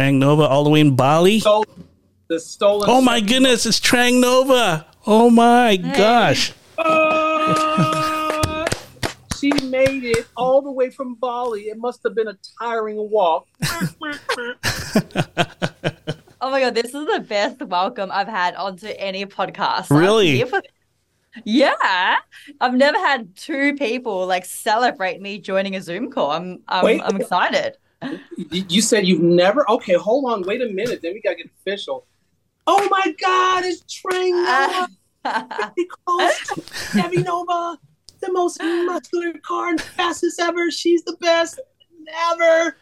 Trang Nova all the way in Bali. Stole, the stolen. Oh my goodness, it's Trang Nova. Oh my gosh. Uh, she made it all the way from Bali. It must have been a tiring walk. Oh my god, this is the best welcome I've had onto any podcast. Really? I'm here for- Yeah, I've never had two people like celebrate me joining a Zoom call. I'm I'm, Wait. I'm excited. You you said you've never. Okay, hold on. Wait a minute. Then we gotta get official. Oh my God! It's Trang Nova. He Debbie Nova the most muscular car and fastest ever. She's the best ever.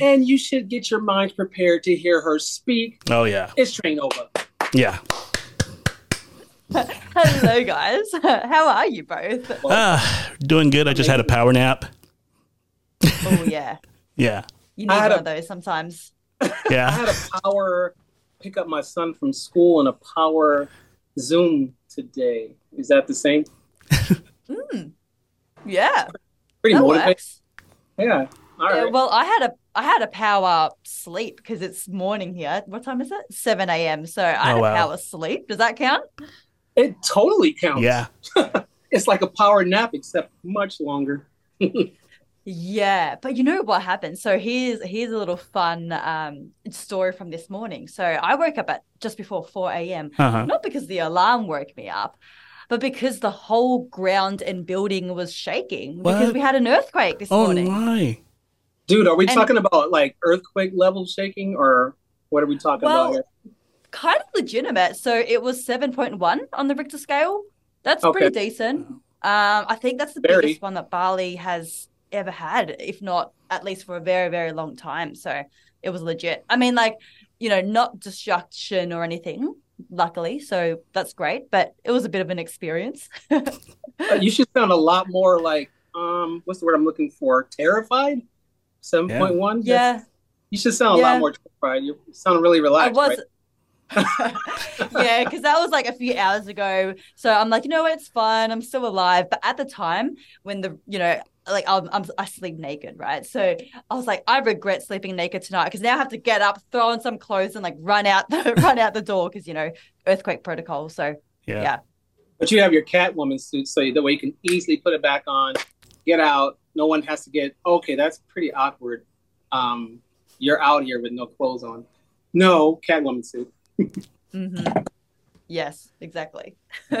And you should get your mind prepared to hear her speak. Oh yeah. It's Trang Nova. Yeah. Hello, guys. How are you both? Ah, doing good. I just had a power nap. Oh yeah, Yeah. You I need had one a- of those sometimes. Yeah. I had a power pick up my son from school and a power Zoom today. Is that the same? Hmm. Yeah, Pretty that motivating. works. Yeah. All Yeah, well, I had a I had a power sleep because it's morning here. What time is it? Seven a.m. So I had Oh, a wow. power sleep. Does that count? it totally counts. Yeah. It's like a power nap, except much longer. Yeah, but you know what happened? So here's here's a little fun um story from this morning. So I woke up at just before 4 a.m. Uh-huh. Not because the alarm woke me up, but because the whole ground and building was shaking because we had an earthquake this Oh morning. my. Dude, are we And- talking about like earthquake level shaking or what are we talking Well, about here? Kind of legitimate. So it was 7.1 on the Richter scale. That's Okay. pretty decent. Um, I think that's the Very. biggest one that Bali has ever had, if not at least for a very, very long time. So it was legit. I mean, like, you know, not destruction or anything, luckily. So that's great. But it was a bit of an experience. You should sound a lot more like um what's the word I'm looking for? Terrified? Seven point one? yeah, You should sound a Yeah. lot more terrified. You sound really I relaxed. was. right? yeah, because that was like a few hours ago. So I'm like, you know what, it's fine. I'm still alive. But at the time, when the, you know, like I'm, I'm I sleep naked, right? So I was like, I regret sleeping naked tonight because now I have to get up, throw on some clothes, and like run out the run out the door because you know earthquake protocol. So Yeah. Yeah. But you have your Catwoman suit so that way you can easily put it back on, get out. No one has to get okay, that's pretty awkward. Um you're out here with no clothes on. No, Catwoman suit. mm-hmm. yes, exactly.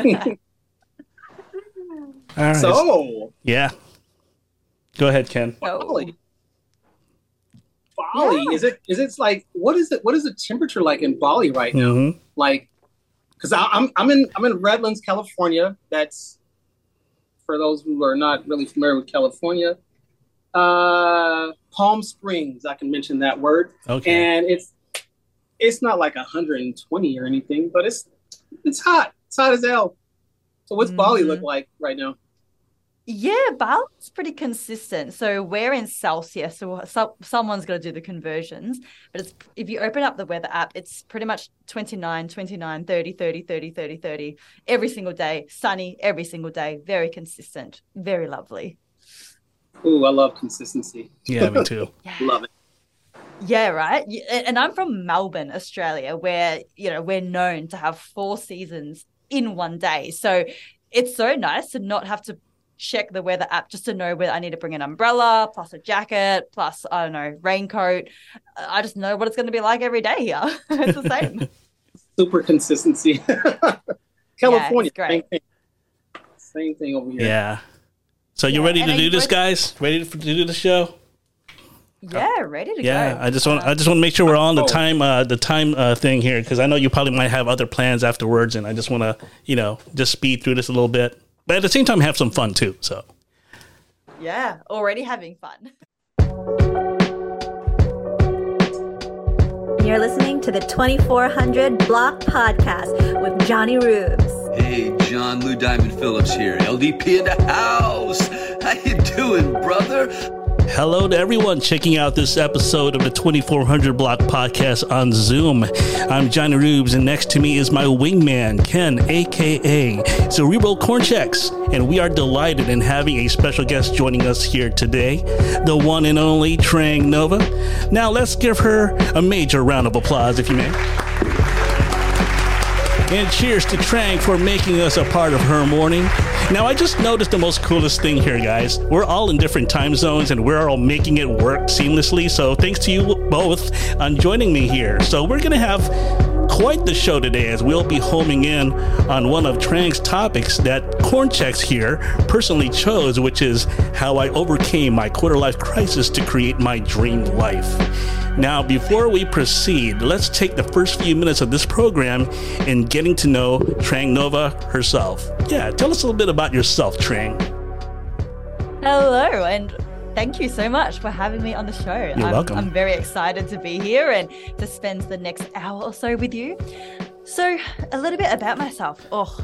All right. So yeah. Go ahead, Ken. Bali. Bali. Yeah. Is it is it like what is it what is the temperature like in Bali right now? hmm Like because I'm I'm in I'm in Redlands, California. That's for those who are not really familiar with California. Uh Palm Springs, I can mention that word. Okay. And it's it's not like 120 or anything, but it's it's hot. It's hot as hell. So what's Bali Mhm. look like right now? Yeah, Bali's pretty consistent. So we're in Celsius, so, so someone's got to do the conversions. But it's if you open up the weather app, it's pretty much 29, 29, 30, 30, 30, 30, 30 every single day. Sunny every single day. Very consistent. Very lovely. Ooh, I love consistency. Yeah, me too. Love it. Yeah, right. And I'm from Melbourne, Australia, where, you know, we're known to have four seasons in one day. So it's so nice to not have to check the weather app just to know whether I need to bring an umbrella, plus a jacket, plus, I don't know, raincoat. I just know what it's going to be like every day here. it's the same. Super consistency. California, great. same thing. Same thing over here. Yeah. So you Yeah, ready to do this, both- guys? Ready to, to do the show? Yeah, ready to Yeah. go. I just want I just want to make sure we're on the Oh. time uh, the time uh, thing here because I know you probably might have other plans afterwards, and I just want to you know just speed through this a little bit, but at the same time have some fun too. So yeah, already having fun. You're listening to the 2400 Block Podcast with Jonnyroobs. Hey, John Lou Diamond Phillips here, LDP in the house. How you doing, brother? Hello to everyone checking out this episode of the 2400 Block Podcast on Zoom. I'm Jonnyroobs, and next to me is my wingman, Ken, aka Cerebral Cornchex. And we are delighted in having a special guest joining us here today, the one and only Trang Nova. Now let's give her a major round of applause, if you may. And cheers to Trang for making us a part of her morning. Now, I just noticed the most coolest thing here, guys. We're all in different time zones and we're all making it work seamlessly. So, thanks to you both on joining me here. So, we're going to have quite the show today as we'll be homing in on one of Trang's topics that Cornchex here personally chose, which is how I overcame my quarter life crisis to create my dream life. Now, before we proceed, let's take the first few minutes of this program in getting to know Trang Nova herself. Yeah, tell us a little bit about yourself, Trang. Hello, and thank you so much for having me on the show. You're I'm, welcome. I'm very excited to be here and to spend the next hour or so with you. So, a little bit about myself. Oh,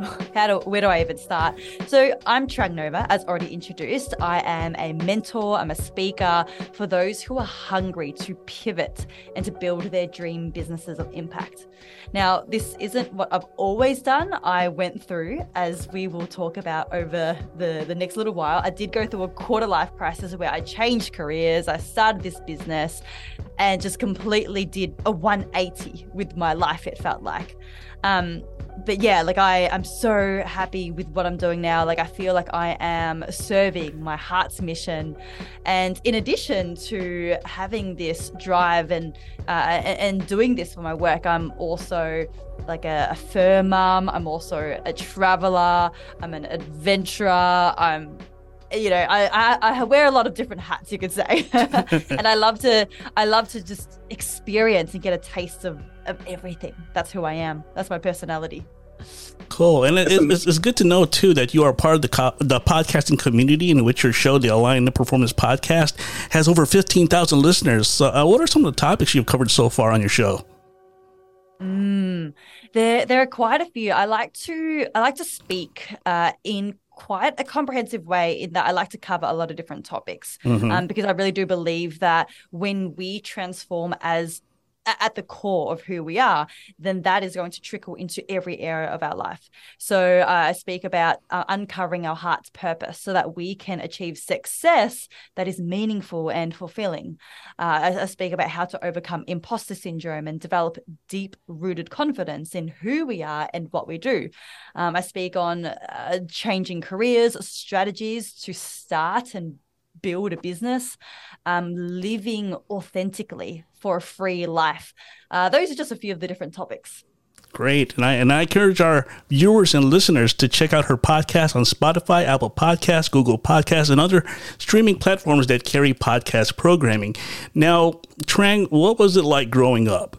how do where do I even start? So I'm Trang Nova, as already introduced. I am a mentor, I'm a speaker for those who are hungry to pivot and to build their dream businesses of impact. Now, this isn't what I've always done. I went through, as we will talk about over the, the next little while, I did go through a quarter life crisis where I changed careers, I started this business, and just completely did a 180 with my life, it felt like. Um, but yeah, like I, I'm so happy with what I'm doing now. Like I feel like I am serving my heart's mission, and in addition to having this drive and uh, and doing this for my work, I'm also like a, a fur mom. I'm also a traveler. I'm an adventurer. I'm you know I, I, I wear a lot of different hats you could say and i love to i love to just experience and get a taste of of everything that's who i am that's my personality Cool, and it, it's, it's good to know too that you are part of the co- the podcasting community in which your show, the Align the Performance Podcast, has over fifteen thousand listeners. So, uh, what are some of the topics you've covered so far on your show? Mm, there, there are quite a few. I like to, I like to speak uh, in quite a comprehensive way in that I like to cover a lot of different topics Mhm. um, because I really do believe that when we transform as at the core of who we are, then that is going to trickle into every area of our life. So uh, I speak about uh, uncovering our heart's purpose so that we can achieve success that is meaningful and fulfilling. Uh, I, I speak about how to overcome imposter syndrome and develop deep rooted confidence in who we are and what we do. Um, I speak on uh, changing careers, strategies to start and build a business, um, living authentically for a free life. Uh, those are just a few of the different topics. Great, and I and I encourage our viewers and listeners to check out her podcast on Spotify, Apple Podcasts, Google Podcasts, and other streaming platforms that carry podcast programming. Now, Trang, what was it like growing up?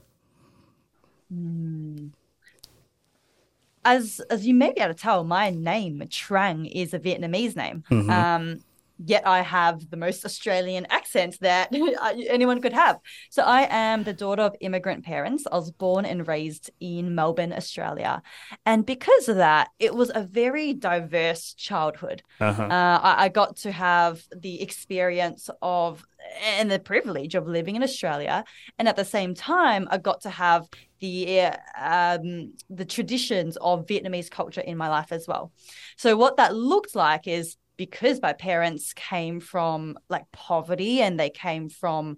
As as you may be able to tell, my name Trang is a Vietnamese name. Um, yet I have the most Australian accent that anyone could have. So I am the daughter of immigrant parents. I was born and raised in Melbourne, Australia, and because of that, it was a very diverse childhood. Uh-huh. Uh, I, I got to have the experience of and the privilege of living in Australia, and at the same time, I got to have the um, the traditions of Vietnamese culture in my life as well. So what that looked like is because my parents came from like poverty and they came from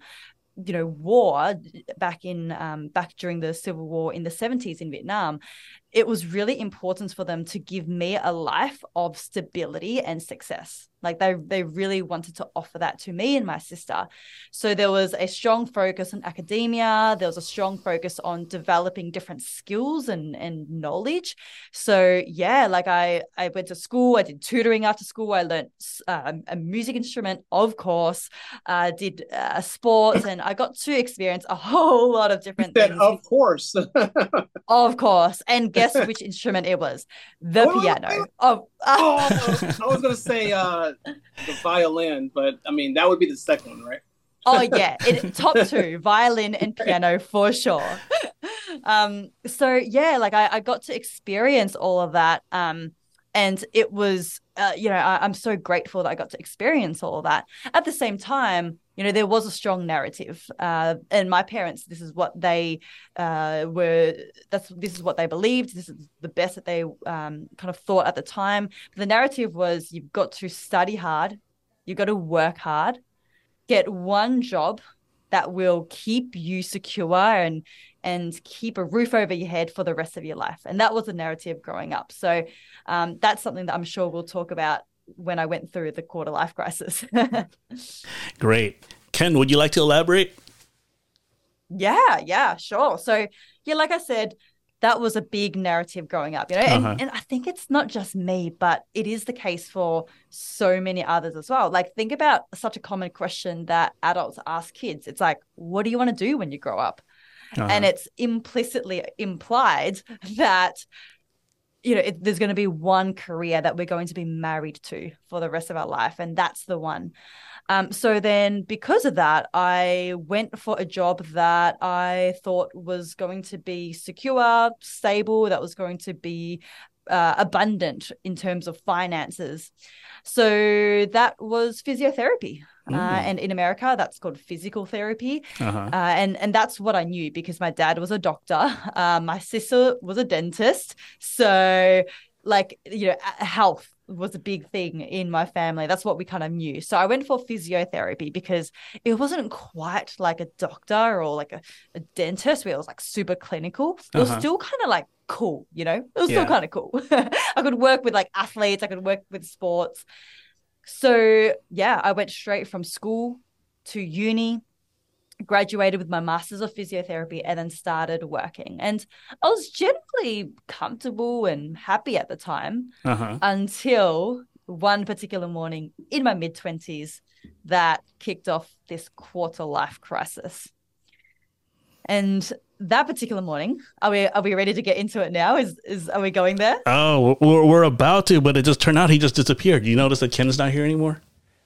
you know war back in um, back during the civil war in the 70s in Vietnam it was really important for them to give me a life of stability and success like they they really wanted to offer that to me and my sister. So there was a strong focus on academia. There was a strong focus on developing different skills and and knowledge. So yeah like i i went to school i did tutoring after school. I learned uh, a music instrument of course. Uh, did uh, sports and i got to experience a whole lot of different That things. Of course. of course. And guess which instrument it was? The Wait, wait, piano. oh, oh, I was gonna say uh, the violin, but I mean that would be the second one, right? oh yeah. It, top two violin and piano for sure. Um so yeah like I, I got to experience all of that um and it was uh, you know I, am so grateful that i got to experience all of that. At the same time you know there was a strong narrative uh, and my parents this is what they uh, were that's this is what they believed this is the best that they um, kind of thought at the time the narrative was you've got to study hard you've got to work hard get one job that will keep you secure and and keep a roof over your head for the rest of your life. And that was a narrative growing up. So um, that's something that I'm sure we'll talk about when I went through the quarter life crisis. Great. Ken, would you like to elaborate? Yeah, yeah, sure. So, yeah, like I said, that was a big narrative growing up, you know, and, uh-huh. and I think it's not just me, but it is the case for so many others as well. Like, think about such a common question that adults ask kids. It's like, what do you want to do when you grow up? Uh-huh. And it's implicitly implied that you know, it, there's going to be one career that we're going to be married to for the rest of our life, and that's the one. Um, so then, because of that, I went for a job that I thought was going to be secure, stable, that was going to be uh, abundant in terms of finances. So that was physiotherapy. Mm. Uh, and in America, that's called physical therapy. Uh-huh. Uh, and, and that's what I knew because my dad was a doctor, uh, my sister was a dentist. So, like, you know, health was a big thing in my family. That's what we kind of knew. So I went for physiotherapy because it wasn't quite like a doctor or like a, a dentist where it was like super clinical. It was uh-huh. still kind of like cool, you know? It was yeah. still kind of cool. I could work with like athletes, I could work with sports. So yeah, I went straight from school to uni, graduated with my master's of physiotherapy, and then started working. And I was generally comfortable and happy at the time uh-huh. until one particular morning in my mid 20s that kicked off this quarter life crisis. And that particular morning, are we are we ready to get into it now? Is is are we going there? Oh, we're, we're about to, but it just turned out he just disappeared. You notice that Ken's not here anymore?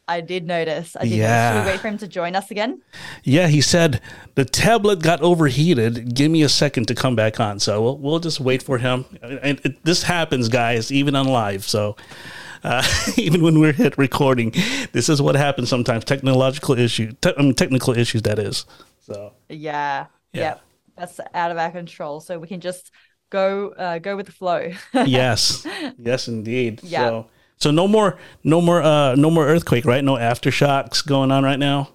I did notice. I did yeah. Notice. Should we wait for him to join us again? Yeah, he said the tablet got overheated. Give me a second to come back on. So we'll we'll just wait for him. And it, this happens, guys, even on live. So. Uh, even when we're hit recording, this is what happens sometimes. Technological issue, te- I mean, technical issues. That is. So. Yeah. Yeah. Yep that's out of our control. So we can just go uh, go with the flow. yes, yes, indeed. Yeah. So, so no more, no more, uh, no more earthquake, right? No aftershocks going on right now.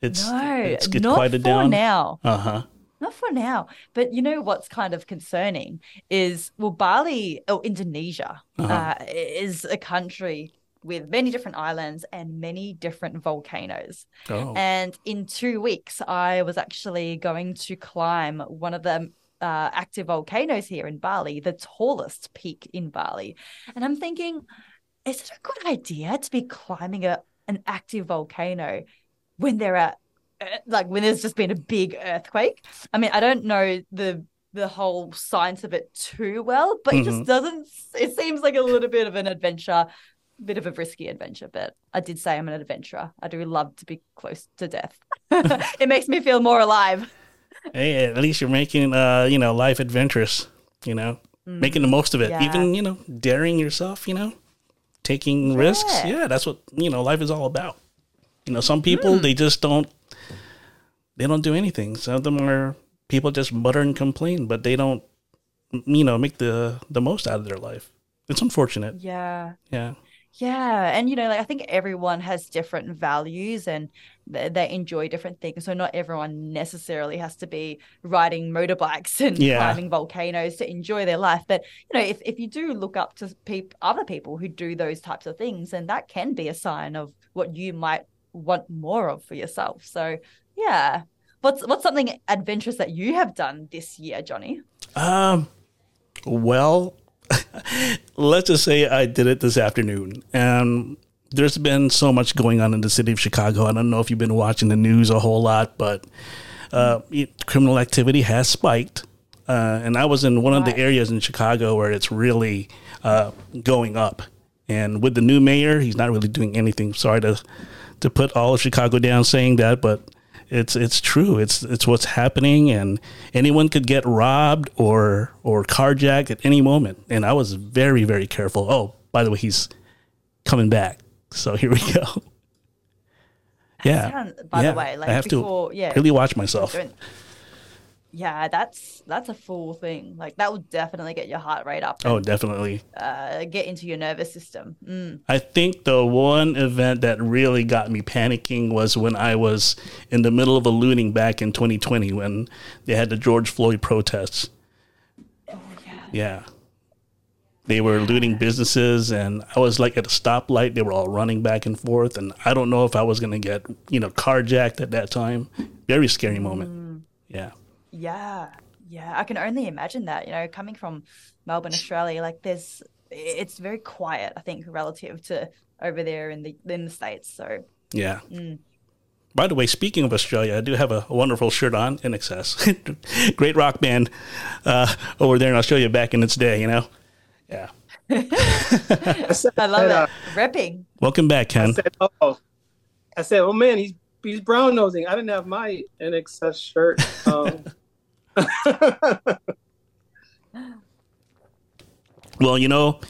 It's no, it's, it's not for down. now. Uh huh. Not for now, but you know what's kind of concerning is well, Bali or Indonesia uh-huh. uh, is a country with many different islands and many different volcanoes. Oh. And in two weeks, I was actually going to climb one of the uh, active volcanoes here in Bali, the tallest peak in Bali. And I'm thinking, is it a good idea to be climbing a, an active volcano when there are uh, like when there's just been a big earthquake? I mean, I don't know the the whole science of it too well, but mm-hmm. it just mm-hmm. doesn't. It seems like a little bit of an adventure bit of a risky adventure, but I did say I'm an adventurer. I do love to be close to death. it makes me feel more alive. Hey, at least you're making uh, you know, life adventurous, you know, mm, making the most of it. Yeah. Even, you know, daring yourself, you know, taking yeah. risks. Yeah, that's what, you know, life is all about. You know, some people mm. they just don't they don't do anything. Some of them are people just mutter and complain, but they don't you know, make the the most out of their life. It's unfortunate. Yeah. Yeah. Yeah, and you know, like I think everyone has different values and they, they enjoy different things. So not everyone necessarily has to be riding motorbikes and yeah. climbing volcanoes to enjoy their life. But you know, if if you do look up to peop- other people who do those types of things, then that can be a sign of what you might want more of for yourself. So yeah, what's what's something adventurous that you have done this year, Johnny? Um, well, let's just say I did it this afternoon. And there's been so much going on in the city of Chicago. I don't know if you've been watching the news a whole lot, but uh, criminal activity has spiked. Uh, and I was in one of the areas in Chicago where it's really uh, going up. And with the new mayor, he's not really doing anything. Sorry to to put all of Chicago down saying that, but it's it's true. It's it's what's happening, and anyone could get robbed or or carjacked at any moment. And I was very very careful. Oh, by the way, he's coming back. So here we go. Yeah. By yeah. the way, like I have before, to yeah, really watch myself. Yeah, that's that's a full thing. Like that will definitely get your heart rate up. Oh, definitely. uh, get into your nervous system. Mm. I think the one event that really got me panicking was when I was in the middle of a looting back in 2020 when they had the George Floyd protests. Oh yeah. Yeah. They were looting businesses and I was like at a stoplight. They were all running back and forth. And I don't know if I was going to get, you know, carjacked at that time. Very scary moment. Yeah. Yeah, yeah, I can only imagine that. You know, coming from Melbourne, Australia, like there's, it's very quiet. I think relative to over there in the in the states. So Yeah. Mm. By the way, speaking of Australia, I do have a wonderful shirt on INXS. Great rock band uh, over there in Australia back in its day, you know? Yeah. I love uh, it. Repping. Welcome back, I Ken. said, oh, I said, oh man, he's he's brown nosing. I didn't have my INXS shirt. Um, Well, you know,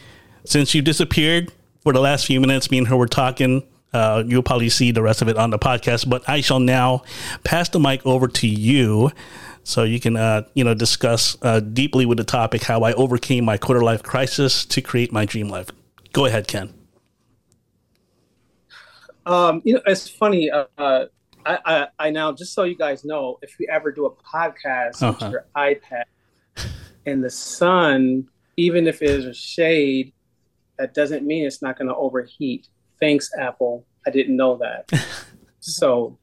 since you disappeared for the last few minutes, me and her were talking. Uh, you'll probably see the rest of it on the podcast, but I shall now pass the mic over to you so you can, uh, you know, discuss uh, deeply with the topic how I overcame my quarter life crisis to create my dream life. Go ahead, Ken. um, you know, it's funny. Uh, uh, I, I I now just so you guys know, if you ever do a podcast Uh-huh. with your iPad in the sun, even if it is a shade, that doesn't mean it's not going to overheat. Thanks, Apple. I didn't know that. so,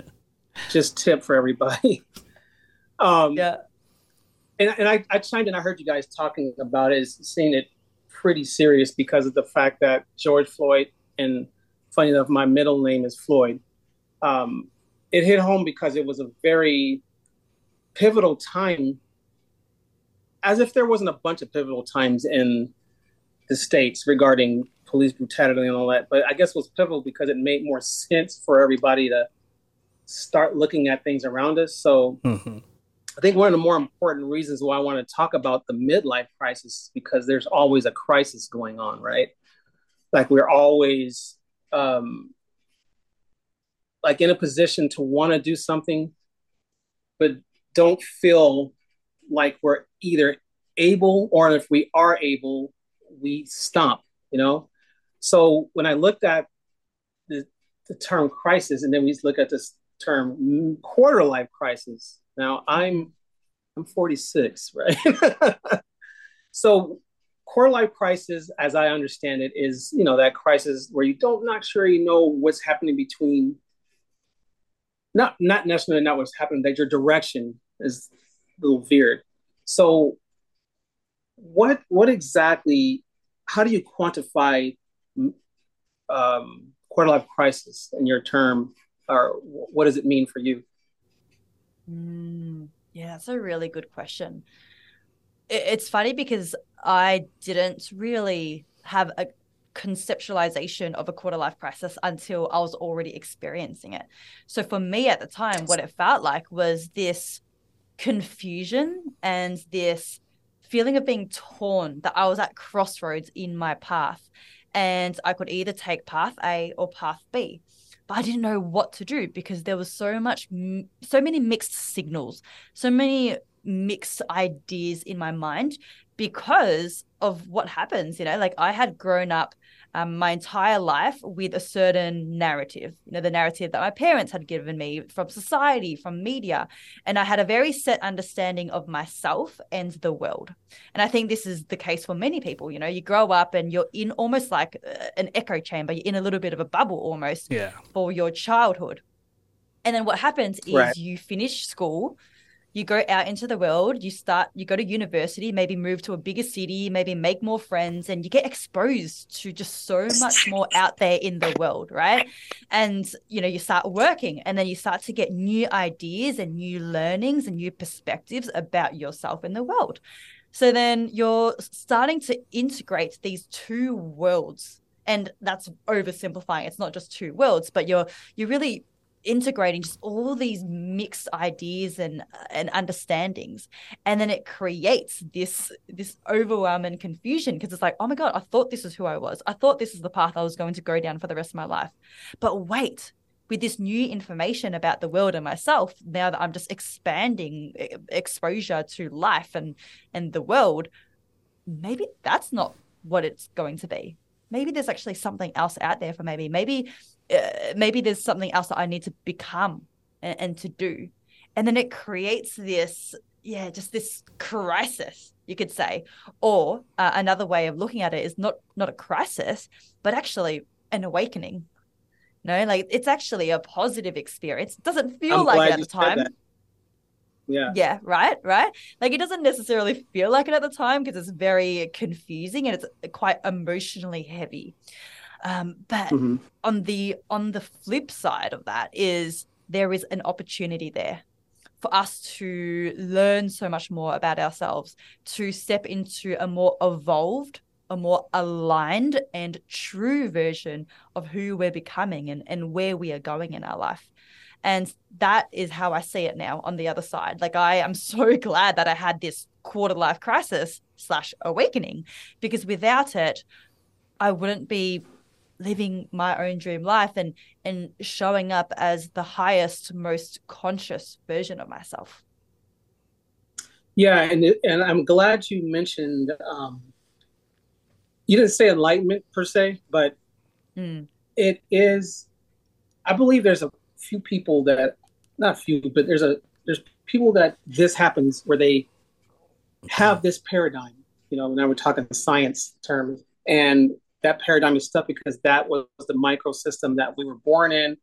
just tip for everybody. Um, Yeah. and, and I, I chimed in. I heard you guys talking about it, seeing it pretty serious because of the fact that George Floyd, and funny enough, my middle name is Floyd. Um, it hit home because it was a very pivotal time, as if there wasn't a bunch of pivotal times in the states regarding police brutality and all that. But I guess it was pivotal because it made more sense for everybody to start looking at things around us. So hmm I think one of the more important reasons why I want to talk about the midlife crisis is because there's always a crisis going on, right? Like we're always um, like in a position to want to do something, but don't feel like we're either able or if we are able, we stop, you know? So when I looked at the, the term crisis and then we look at this term quarter life crisis, now I'm I'm 46, right? so core life crisis, as I understand it, is you know that crisis where you don't not sure you know what's happening between not not necessarily not what's happening, that your direction is a little veered. So what what exactly how do you quantify um, quarter life crisis in your term or what does it mean for you? Mm, yeah, that's a really good question. It, it's funny because I didn't really have a conceptualization of a quarter life crisis until I was already experiencing it. So for me at the time, what it felt like was this confusion and this feeling of being torn that I was at crossroads in my path and I could either take path A or path B but I didn't know what to do because there was so much, so many mixed signals, so many mixed ideas in my mind because of what happens. You know, like I had grown up um, my entire life with a certain narrative, you know, the narrative that my parents had given me from society, from media. And I had a very set understanding of myself and the world. And I think this is the case for many people. You know, you grow up and you're in almost like uh, an echo chamber, you're in a little bit of a bubble almost Yeah. for your childhood. And then what happens is Right. you finish school, you go out into the world, you start, you go to university, maybe move to a bigger city, maybe make more friends, and you get exposed to just so much more out there in the world, right? And you know, you start working and then you start to get new ideas and new learnings and new perspectives about yourself in the world. So then you're starting to integrate these two worlds. And that's oversimplifying. It's not just two worlds, but you're you're really integrating just all these mixed ideas and and understandings. And then it creates this this overwhelm and confusion because it's like oh my god i thought this is who i was. I thought this is the path i was going to go down for the rest of my life. But wait with this new information about the world and myself now that i'm just expanding exposure to life and and the world maybe that's not what it's going to be. Maybe there's actually something else out there for maybe. Maybe uh, maybe there's something else that I need to become and, and to do. And then it creates this, yeah, just this crisis, you could say. Or uh, another way of looking at it is not not a crisis, but actually an awakening. No, like it's actually a positive experience. It doesn't feel I'm like it at the time. Yeah. Yeah, right, right. Like it doesn't necessarily feel like it at the time because it's very confusing and it's quite emotionally heavy. Um, but mm-hmm. on the on the flip side of that is there is an opportunity there for us to learn so much more about ourselves, to step into a more evolved, a more aligned and true version of who we're becoming and, and where we are going in our life. And that is how I see it now on the other side. Like I am so glad that I had this quarter life crisis slash awakening because without it, I wouldn't be living my own dream life and and showing up as the highest most conscious version of myself yeah and and i'm glad you mentioned um you didn't say enlightenment per se but mm. it is i believe there's a few people that not few but there's a there's people that this happens where they have this paradigm you know now we're talking science terms and that paradigm is stuck because that was the microsystem that we were born in.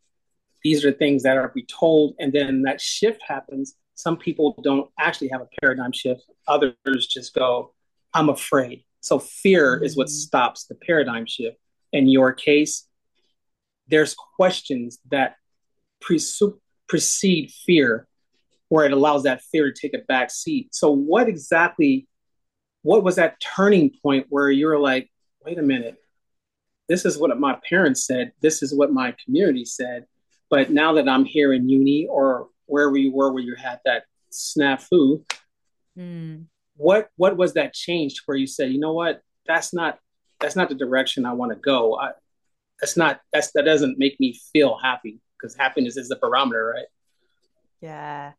These are the things that are be told, and then that shift happens. Some people don't actually have a paradigm shift. Others just go, "I'm afraid." So fear mm-hmm. is what mm-hmm. stops the paradigm shift. In your case, there's questions that presu- precede fear, where it allows that fear to take a back seat. So, what exactly? What was that turning point where you're like, wait a minute, this is what my parents said, this is what my community said. But now that I'm here in uni or wherever you were where you had that snafu, mm. what what was that change where you said, you know what, that's not that's not the direction I want to go. I, that's not that's that doesn't make me feel happy because happiness is the barometer, right? Yeah.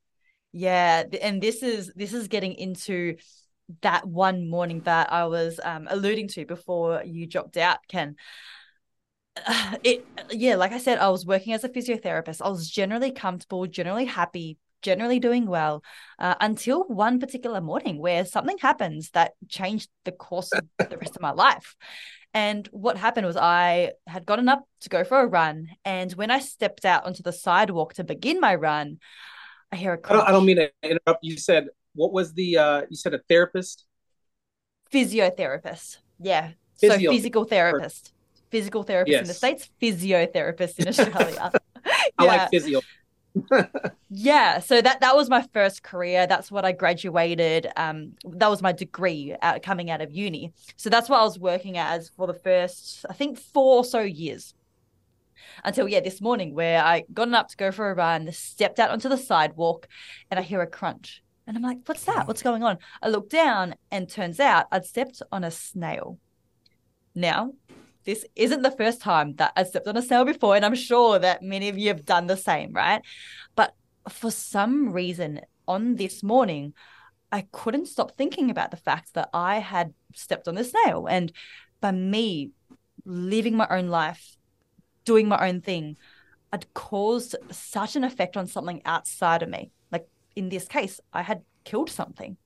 Yeah, and this is this is getting into that one morning that I was um, alluding to before you dropped out, Ken. It yeah, like I said, I was working as a physiotherapist. I was generally comfortable, generally happy, generally doing well, uh, until one particular morning where something happens that changed the course of the rest of my life. And what happened was I had gotten up to go for a run, and when I stepped out onto the sidewalk to begin my run, I hear a. I don't, I don't mean to interrupt. You said what was the uh you said a therapist? Physiotherapist. Yeah. Physio- so physical therapist. Physical therapist yes. in the states physiotherapist in australia. I like physio. Yeah. So that that was my first career. That's what i graduated um that was my degree out, coming out of uni. So that's what i was working as for the first i think four or so years. Until yeah this morning where i gotten up to go for a run stepped out onto the sidewalk and i hear a crunch and I'm like, what's that? Mm. What's going on? I look down and turns out I'd stepped on a snail. Now, this isn't the first time that I stepped on a snail before, and I'm sure that many of you have done the same, right? But for some reason, on this morning, I couldn't stop thinking about the fact that I had stepped on the snail. And by me living my own life, doing my own thing, I'd caused such an effect on something outside of me in this case, I had killed something.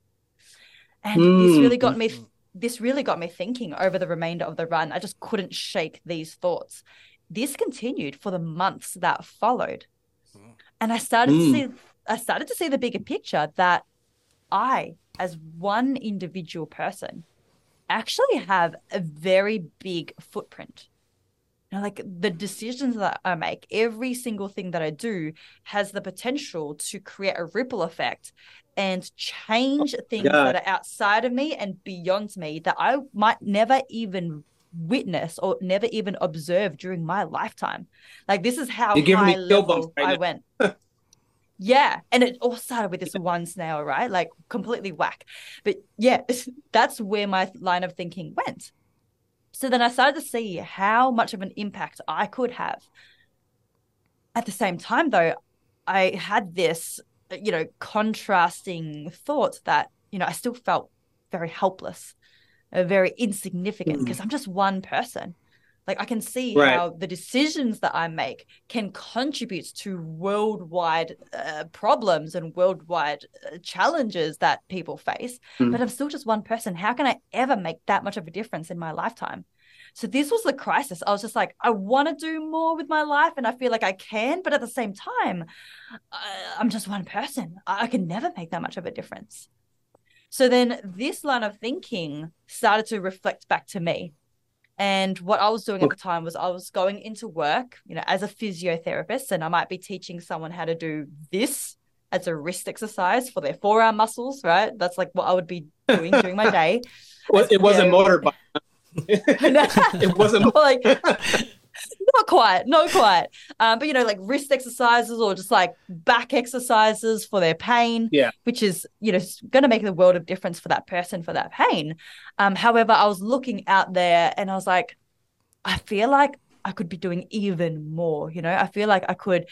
And mm. this really got me this really got me thinking over the remainder of the run. I just couldn't shake these thoughts. This continued for the months that followed. And I started mm. to see I started to see the bigger picture that I, as one individual person, actually have a very big footprint know, like the decisions that I make, every single thing that I do has the potential to create a ripple effect and change things yeah. that are outside of me and beyond me that I might never even witness or never even observe during my lifetime. Like this is how high me chill bumps level right I went. yeah, and it all started with this one snail, right? Like completely whack. But yeah, that's where my line of thinking went. So then I started to see how much of an impact I could have. At the same time, though, I had this, you know, contrasting thought that, you know, I still felt very helpless, uh, very insignificant Mm. because I'm just one person. Like I can see Right. how the decisions that I make can contribute to worldwide uh, problems and worldwide uh, challenges that people face. Mm. But I'm still just one person. How can I ever make that much of a difference in my lifetime? So this was the crisis. I was just like, I want to do more with my life, and I feel like I can, but at the same time, I- I'm just one person. I I can never make that much of a difference. So then this line of thinking started to reflect back to me. And what I was doing at the time was I was going into work, you know, as a physiotherapist, and I might be teaching someone how to do this as a wrist exercise for their forearm muscles, right? That's like what I would be doing during my day. Well, it wasn't Yeah. motorbike. it wasn't. like not quite, not quite. Um, but you know, like wrist exercises or just like back exercises for their pain. Yeah. Which is, you know, going to make the world of difference for that person for that pain. Um, however, I was looking out there and I was like, I feel like I could be doing even more. You know, I feel like I could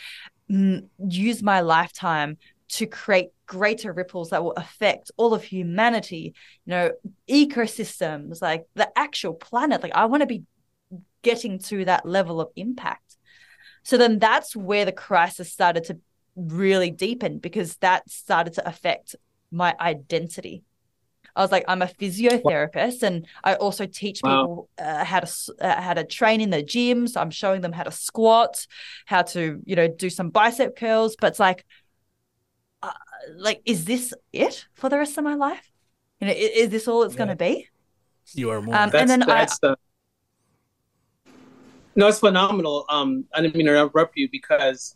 mm, use my lifetime to create greater ripples that will affect all of humanity, you know, ecosystems, like the actual planet. Like, I want to be getting to that level of impact. So then that's where the crisis started to really deepen because that started to affect my identity. I was like, I'm a physiotherapist, and I also teach Wow. people uh, how to uh, how to train in the gym. So I'm showing them how to squat, how to you know do some bicep curls. But it's like, uh, like, is this it for the rest of my life? You know, is, is this all it's going to be? You are more. Um, That's, and then I, that's the. No, it's phenomenal. Um, I didn't mean to interrupt you because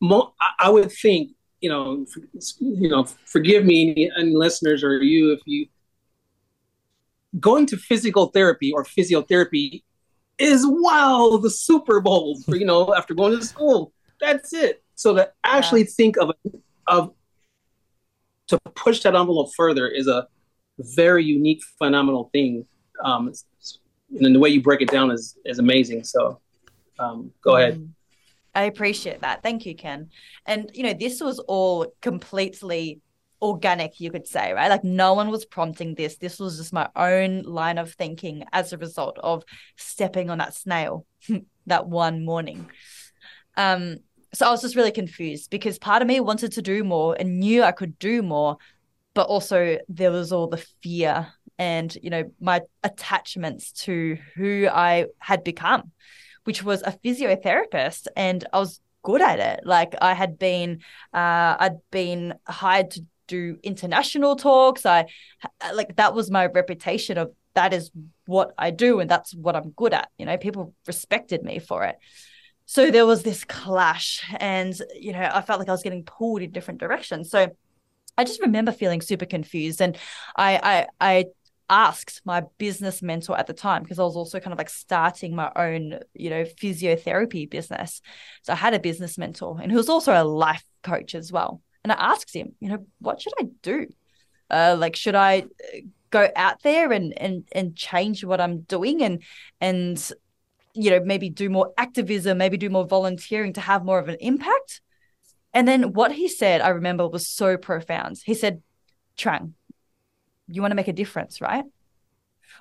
mo- I- would think, you know, for, you know, forgive me and listeners or you if you going to physical therapy or physiotherapy is wow the Super Bowl for you know after going to school. That's it. So to actually think of of to push that envelope further is a very unique, phenomenal thing. Um, and then the way you break it down is is amazing. So, um, go ahead. Mm. I appreciate that. Thank you, Ken. And you know, this was all completely organic, you could say, right? Like no one was prompting this. This was just my own line of thinking as a result of stepping on that snail that one morning. Um, so I was just really confused because part of me wanted to do more and knew I could do more, but also there was all the fear and you know my attachments to who I had become which was a physiotherapist and I was good at it. Like I had been uh I'd been hired to do international talks. I like that was my reputation of that is what I do and that's what I'm good at. You know, people respected me for it. So there was this clash and you know, I felt like I was getting pulled in different directions. So I just remember feeling super confused and I I I asked my business mentor at the time because I was also kind of like starting my own, you know, physiotherapy business. So I had a business mentor and who was also a life coach as well. And I asked him, you know, what should I do? Uh, like, should I uh, go out there and and and change what I'm doing and and you know maybe do more activism, maybe do more volunteering to have more of an impact? And then what he said, I remember, was so profound. He said, "Trang, you want to make a difference, right?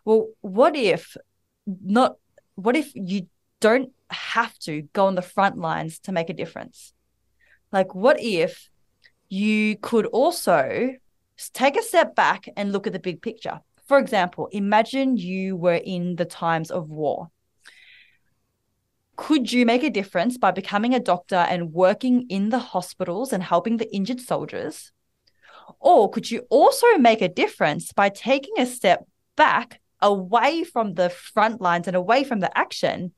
Well, what if not? What if you don't have to go on the front lines to make a difference? Like, what if you could also take a step back and look at the big picture? For example, imagine you were in the times of war. Could you make a difference by becoming a doctor and working in the hospitals and helping the injured soldiers? Or could you also make a difference by taking a step back away from the front lines and away from the action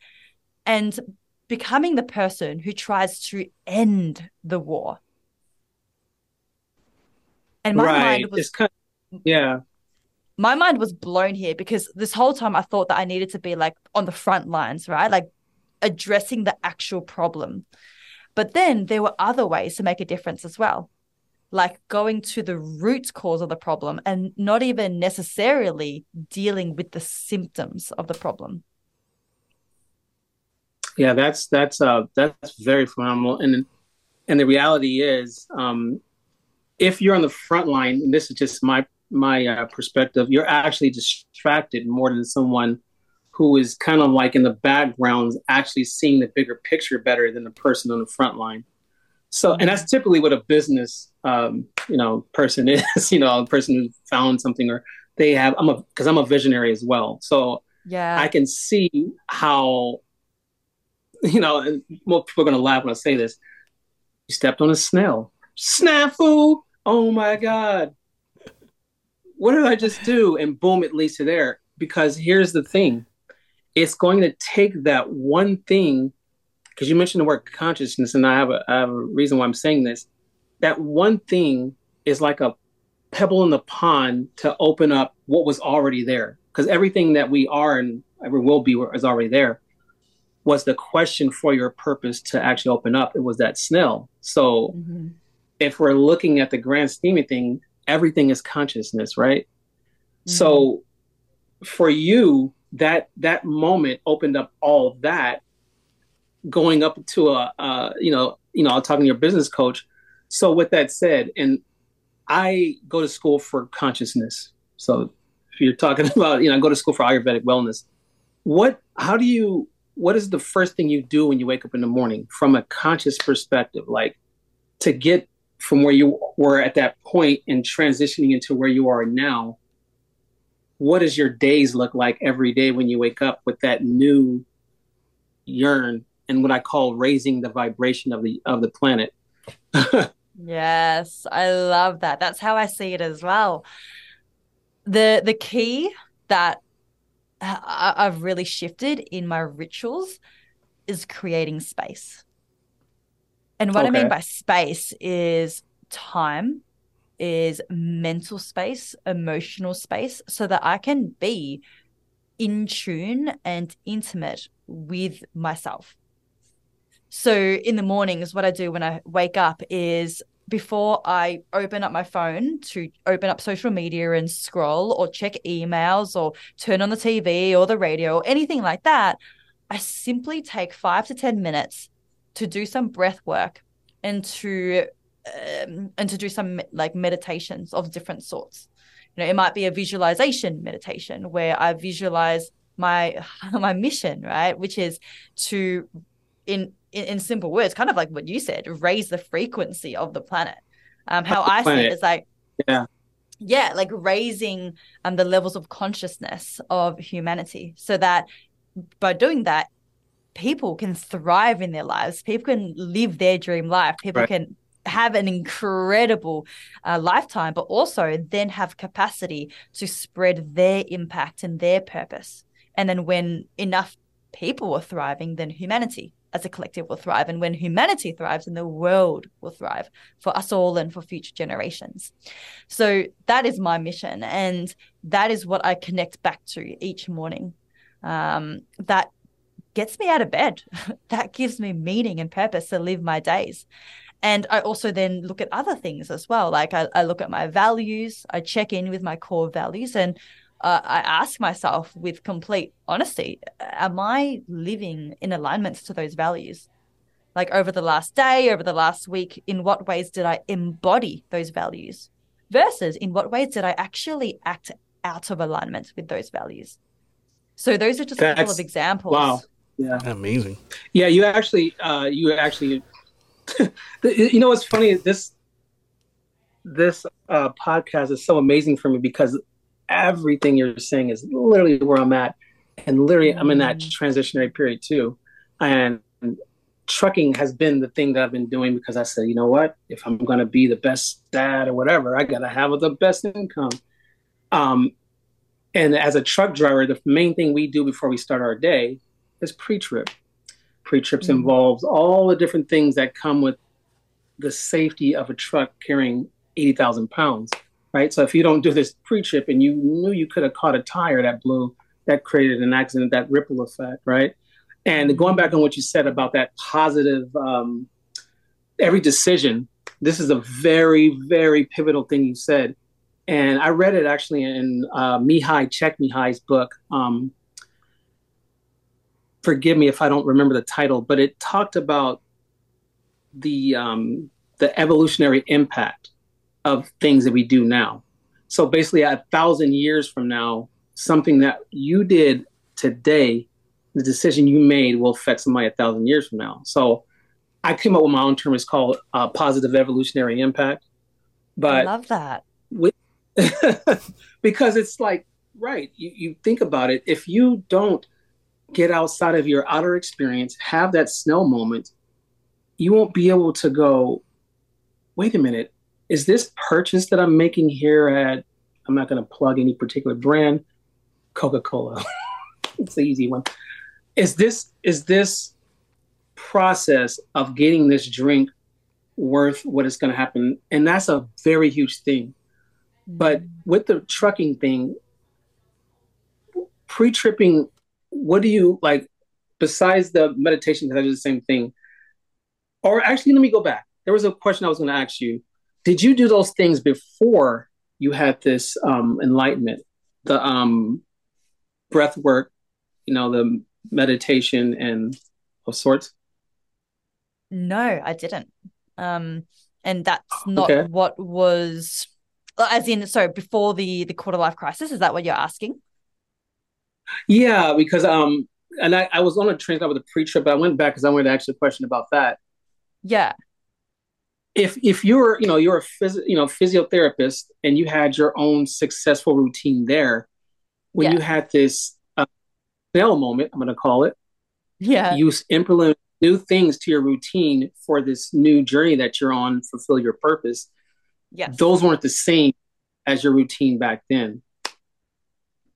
and becoming the person who tries to end the war? And my right. mind was kind of, yeah. my mind was blown here because this whole time I thought that I needed to be like on the front lines, right? Like addressing the actual problem. But then there were other ways to make a difference as well, like going to the root cause of the problem and not even necessarily dealing with the symptoms of the problem. Yeah, that's that's uh that's very phenomenal. And and the reality is, um, if you're on the front line, and this is just my my uh, perspective, you're actually distracted more than someone who is kind of like in the background, actually seeing the bigger picture better than the person on the front line. So, and that's typically what a business, um, you know, person is. You know, a person who found something, or they have. I'm a because I'm a visionary as well. So, yeah, I can see how, you know, and most people are going to laugh when I say this. You stepped on a snail. Snafu! Oh my god! What did I just do? And boom, it leads to there. Because here's the thing it's going to take that one thing because you mentioned the word consciousness and I have, a, I have a reason why i'm saying this. That one thing is like a pebble in the pond to open up what was already there. Because everything that we are and ever will be is already there. Was the question for your purpose to actually open up. It was that snail so mm-hmm. if we're looking at the grand scheme of thing everything is consciousness right? Mm-hmm. so for you that that moment opened up all that going up to a you know you know talking to your business coach. So with that said and i go to school for consciousness. So if you're talking about you know I go to school for ayurvedic wellness. What how do you what is the first thing you do when you wake up in the morning from a conscious perspective like to get from where you were at that point and transitioning into where you are now? What does your days look like every day when you wake up with that new yearn and what I call raising the vibration of the of the planet. yes, I love that. That's how I see it as well. The the key that I've really shifted in my rituals is creating space. And what okay. I mean by space is time is mental space, emotional space, so that I can be in tune and intimate with myself. So in the mornings, what I do when I wake up is before I open up my phone to open up social media and scroll or check emails or turn on the TV or the radio or anything like that, I simply take five to 10 minutes to do some breath work and to um, and to do some like meditations of different sorts. You know, it might be a visualization meditation where I visualize my my mission, right, which is to in, in in simple words, kind of like what you said, raise the frequency of the planet. Um, how I see it is like, yeah, yeah, like raising um the levels of consciousness of humanity, so that by doing that, people can thrive in their lives. People can live their dream life. People right. can have an incredible uh, lifetime, but also then have capacity to spread their impact and their purpose. And then when enough people are thriving, then humanity as a collective will thrive. And when humanity thrives, and the world will thrive for us all and for future generations. So that is my mission. And that is what I connect back to each morning. Um, that gets me out of bed. that gives me meaning and purpose to live my days. And I also then look at other things as well. Like I, I look at my values, I check in with my core values, and uh, I ask myself with complete honesty Am I living in alignment to those values? Like over the last day, over the last week, in what ways did I embody those values? Versus in what ways did I actually act out of alignment with those values? So those are just That's, a couple of examples. Wow. Yeah. Amazing. Yeah, you actually uh you actually you know what's funny? This this uh, podcast is so amazing for me because everything you're saying is literally where I'm at, and literally I'm in that mm. transitionary period too. And trucking has been the thing that I've been doing because I said, you know what? If I'm going to be the best dad or whatever, I got to have the best income. Um, and as a truck driver, the main thing we do before we start our day is pre-trip. Pre-trips mm-hmm. involves all the different things that come with the safety of a truck carrying 80,000 pounds. Right? So if you don't do this pre-trip and you knew you could have caught a tire that blew, that created an accident, that ripple effect, right? And going back on what you said about that positive, um, every decision, this is a very, very pivotal thing you said. And I read it actually in uh, Mihaly Csikszentmihalyi's book. Um, forgive me if I don't remember the title, but it talked about the um, the evolutionary impact of things that we do now. So basically, a thousand years from now, something that you did today, the decision you made will affect somebody a thousand years from now. So I came up with my own term. It's called uh, positive evolutionary impact. But I love that. With, because it's like, right, you, you think about it. If you don't get outside of your outer experience, have that snow moment, you won't be able to go, wait a minute, is this purchase that I'm making here at, I'm not going to plug any particular brand, Coca Cola. it's the easy one. Is this, is this process of getting this drink worth what is going to happen? And that's a very huge thing. But with the trucking thing, pre tripping, what do you like besides the meditation? Because I do the same thing. Or actually, let me go back. There was a question I was going to ask you did you do those things before you had this um, enlightenment, the um, breath work, you know, the meditation and of sorts? No, I didn't. Um, and that's not okay. what was, as in, sorry, before the the quarter life crisis. Is that what you're asking? Yeah, because um, and I, I was on a train with a pre-trip, but I went back because I wanted to ask you a question about that. Yeah if if you're you know you're a phys, you know physiotherapist and you had your own successful routine there when yeah. you had this uh, moment i'm going to call it yeah. you implement new things to your routine for this new journey that you're on fulfill your purpose yeah those weren't the same as your routine back then.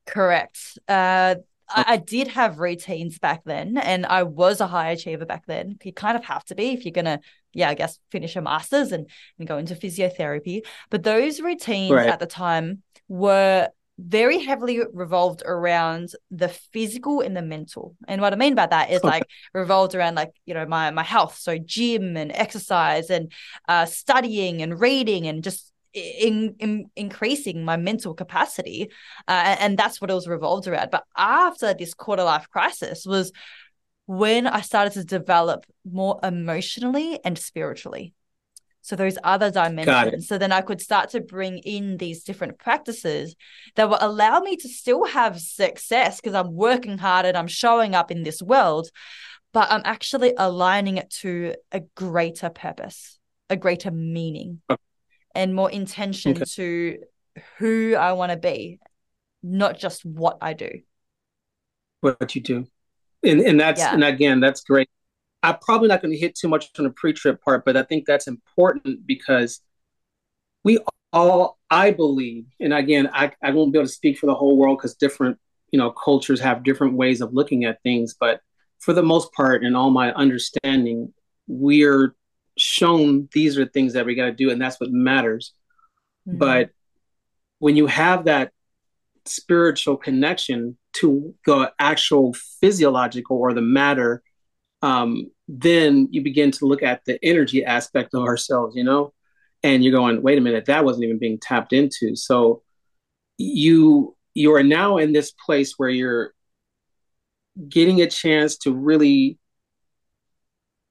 Correct. Uh I, I did have routines back then, and I was a high achiever back then. You kind of have to be if you're gonna, yeah, I guess finish a master's and, and go into physiotherapy. But those routines right. at the time were very heavily revolved around the physical and the mental. And what I mean by that is like revolved around like, you know, my my health. So gym and exercise and uh studying and reading and just in, in increasing my mental capacity uh, and that's what it was revolved around. But after this quarter life crisis was when i started to develop more emotionally and spiritually. So those other dimensions. So then i could start to bring in these different practices that will allow me to still have success because i'm working hard and i'm showing up in this world but i'm actually aligning it to a greater purpose a greater meaning. Okay and more intention okay. to who I want to be, not just what I do. What you do. And and that's yeah. and again, that's great. I'm probably not going to hit too much on the pre-trip part, but I think that's important because we all, I believe, and again, I, I won't be able to speak for the whole world because different, you know, cultures have different ways of looking at things. But for the most part, in all my understanding, we're shown these are things that we got to do and that's what matters mm-hmm. but when you have that spiritual connection to the actual physiological or the matter um, then you begin to look at the energy aspect of ourselves you know and you're going wait a minute that wasn't even being tapped into so you you are now in this place where you're getting a chance to really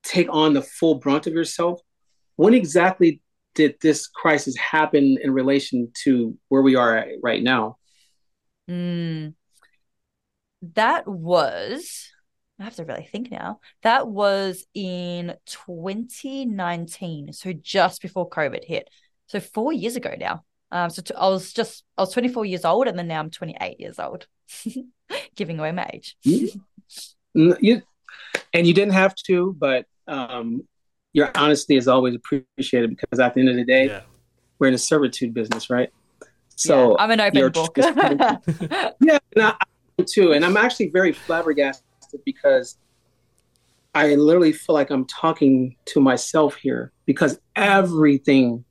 take on the full brunt of yourself. When exactly did this crisis happen in relation to where we are at right now? Mm, that was, I have to really think now. That was in 2019. So just before COVID hit. So four years ago now. Um, so t- I was just, I was 24 years old and then now I'm 28 years old, giving away my age. you, and you didn't have to, but um, your honesty is always appreciated because at the end of the day, yeah. we're in a servitude business, right? So yeah, I'm an open book. yeah, and I, too, and I'm actually very flabbergasted because I literally feel like I'm talking to myself here because everything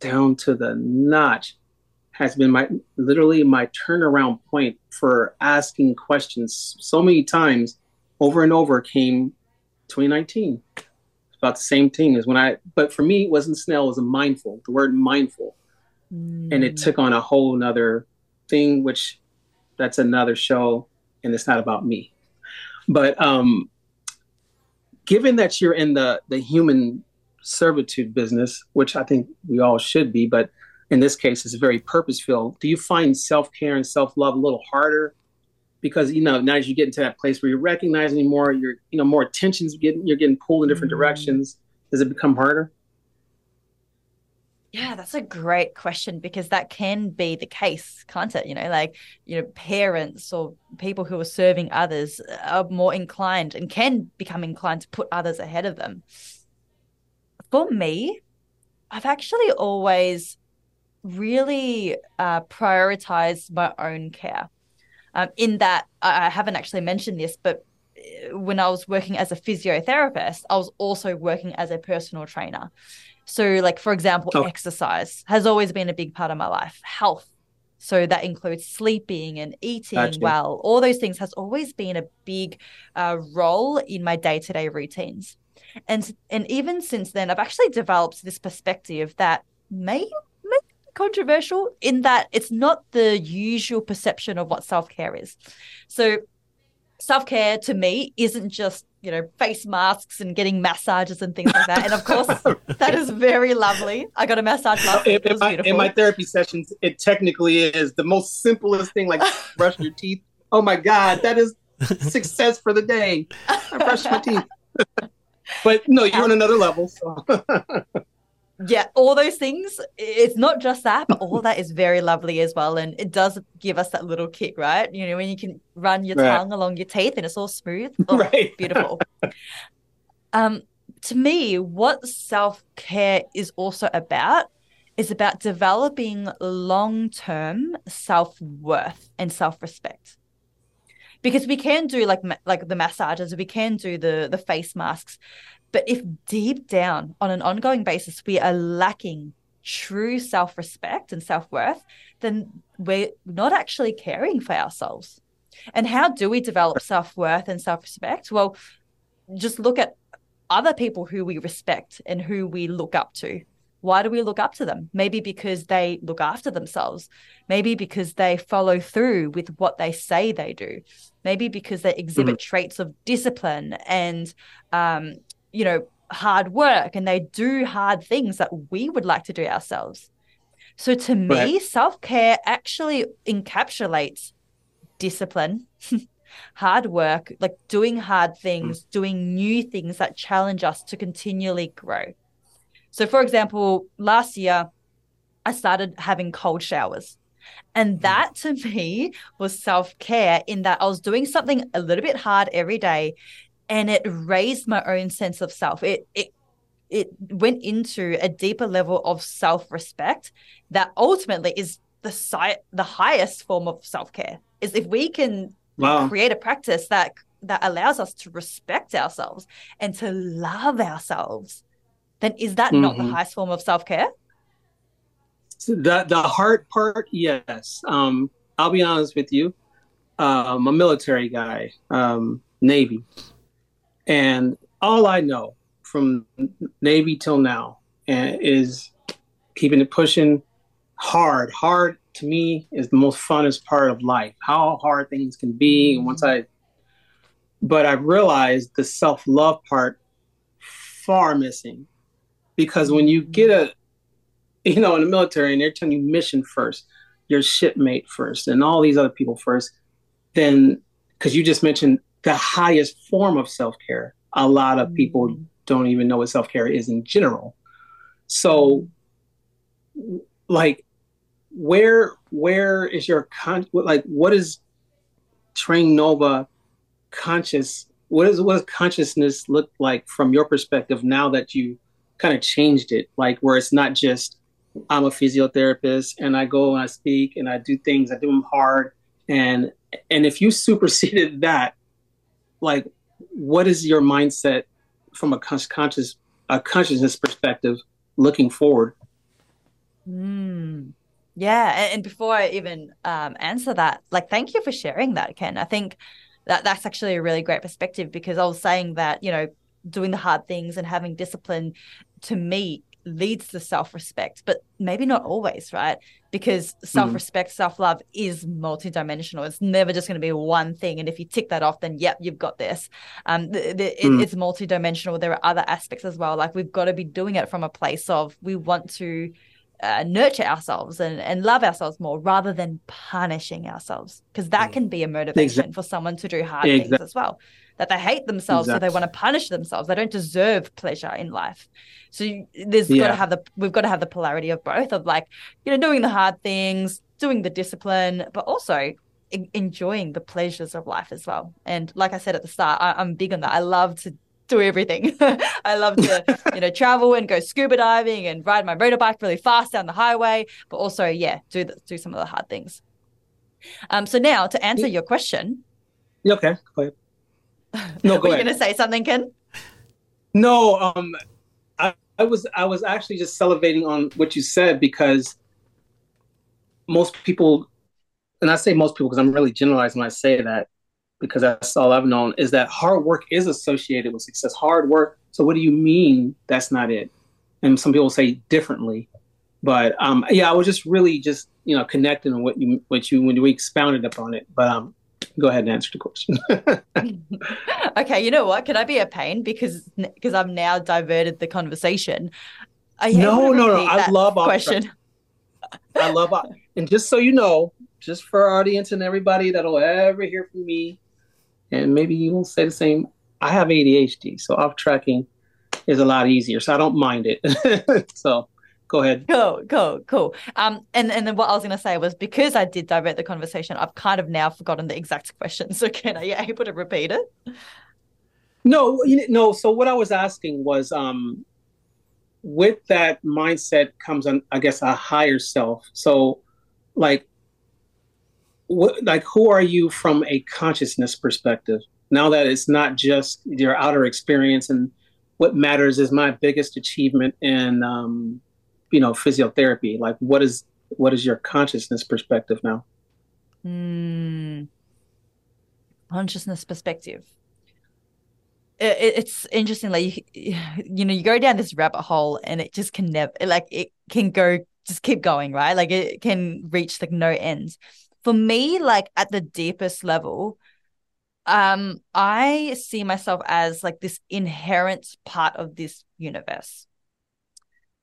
down to the notch has been my literally my turnaround point for asking questions so many times over and over came 2019 about the same thing as when i but for me it wasn't snell it was a mindful the word mindful. Mm. and it took on a whole nother thing which that's another show and it's not about me. But um given that you're in the the human servitude business which i think we all should be but in this case is very purposeful do you find self-care and self-love a little harder because you know now as you get into that place where you're recognizing more you're you know more attention's getting you're getting pulled in different mm. directions does it become harder yeah, that's a great question because that can be the case, can't it? You know, like, you know, parents or people who are serving others are more inclined and can become inclined to put others ahead of them. For me, I've actually always really uh, prioritize my own care. Um, in that, I haven't actually mentioned this, but uh, when I was working as a physiotherapist, I was also working as a personal trainer. So, like for example, oh. exercise has always been a big part of my life. Health, so that includes sleeping and eating gotcha. well. All those things has always been a big uh, role in my day to day routines. And and even since then, I've actually developed this perspective that may controversial in that it's not the usual perception of what self care is. So, self care to me isn't just you know face masks and getting massages and things like that. And of course, that is very lovely. I got a massage last week. In, my, in my therapy sessions, it technically is the most simplest thing, like brush your teeth. Oh my god, that is success for the day. I brushed my teeth. but no, you're on another level. So yeah, all those things. It's not just that, but all that is very lovely as well. And it does give us that little kick, right? You know, when you can run your right. tongue along your teeth and it's all smooth. Oh, right. Beautiful. um, to me, what self care is also about is about developing long term self worth and self respect. Because we can do like like the massages, we can do the the face masks, but if deep down on an ongoing basis we are lacking true self respect and self worth, then we're not actually caring for ourselves. And how do we develop self worth and self respect? Well, just look at other people who we respect and who we look up to. Why do we look up to them? Maybe because they look after themselves. Maybe because they follow through with what they say they do. Maybe because they exhibit mm-hmm. traits of discipline and um, you know, hard work and they do hard things that we would like to do ourselves. So to me, right. self care actually encapsulates discipline, hard work, like doing hard things, mm. doing new things that challenge us to continually grow. So, for example, last year, I started having cold showers. And mm. that to me was self care in that I was doing something a little bit hard every day and it raised my own sense of self. It it it went into a deeper level of self-respect that ultimately is the si- the highest form of self-care. Is if we can wow. create a practice that that allows us to respect ourselves and to love ourselves, then is that mm-hmm. not the mm-hmm. highest form of self-care? The the heart part, yes. Um, I'll be honest with you. Uh, I'm a military guy, um, Navy. And all I know from Navy till now is keeping it pushing hard. Hard to me is the most funnest part of life. How hard things can be. And once I, but I realized the self love part far missing because when you get a, you know, in the military and they're telling you mission first, your shipmate first, and all these other people first, then because you just mentioned the highest form of self care. A lot of people mm-hmm. don't even know what self care is in general. So, like, where where is your con? Like, what is Trang Nova conscious? What is what does consciousness look like from your perspective now that you kind of changed it? Like, where it's not just I'm a physiotherapist and I go and I speak and I do things, I do them hard. And and if you superseded that like what is your mindset from a conscious a consciousness perspective looking forward mm. Yeah, and, before I even um, answer that, like, thank you for sharing that, Ken. I think that that's actually a really great perspective because I was saying that you know doing the hard things and having discipline to me leads to self-respect but maybe not always right? Because self-respect mm. self-love is multidimensional. It's never just going to be one thing and if you tick that off then yep you've got this. Um the, the, mm. it, it's multidimensional. There are other aspects as well. Like we've got to be doing it from a place of we want to uh, nurture ourselves and, and love ourselves more rather than punishing ourselves because that can be a motivation exactly. for someone to do hard exactly. things as well that they hate themselves exactly. so they want to punish themselves they don't deserve pleasure in life so you, there's yeah. got to have the we've got to have the polarity of both of like you know doing the hard things doing the discipline but also enjoying the pleasures of life as well and like i said at the start I, i'm big on that i love to do everything. I love to, you know, travel and go scuba diving and ride my motorbike really fast down the highway, but also, yeah, do the, do some of the hard things. Um, so now to answer your question. Okay, go ahead. No, go Were you going to say something, Ken? No, um, I, I was I was actually just salivating on what you said because most people, and I say most people because I'm really generalizing when I say that because that's all I've known is that hard work is associated with success. Hard work. So what do you mean that's not it? And some people say differently. But um, yeah, I was just really just you know connecting what you what you when we expounded upon it. But um, go ahead and answer the question. okay, you know what? Can I be a pain because because I've now diverted the conversation? I no, no, no. I love question. I love and just so you know, just for our audience and everybody that'll ever hear from me, and maybe you will say the same. I have ADHD, so off tracking is a lot easier, so I don't mind it. so go ahead. Cool, cool, cool. Um, and and then what I was going to say was because I did divert the conversation, I've kind of now forgotten the exact question. So can I are you able to repeat it? No, no. So what I was asking was, um, with that mindset comes on, I guess, a higher self. So, like, what, like, who are you from a consciousness perspective? Now that it's not just your outer experience, and what matters is my biggest achievement in um, you know physiotherapy. Like what is what is your consciousness perspective now? Mm. consciousness perspective. It's interesting like you, you know you go down this rabbit hole and it just can never like it can go just keep going right? Like it can reach like no end for me like at the deepest level um i see myself as like this inherent part of this universe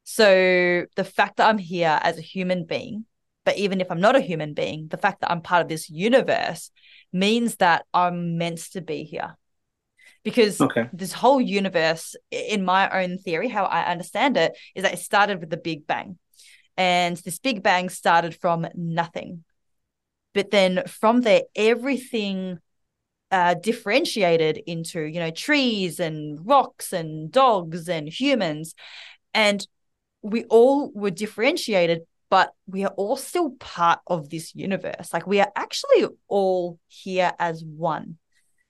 so the fact that I'm here as a human being, but even if I'm not a human being, the fact that I'm part of this universe means that I'm meant to be here. Because okay. this whole universe, in my own theory, how I understand it, is that it started with the Big Bang. And this Big Bang started from nothing. But then from there, everything uh, differentiated into, you know, trees and rocks and dogs and humans. And we all were differentiated, but we are all still part of this universe. Like we are actually all here as one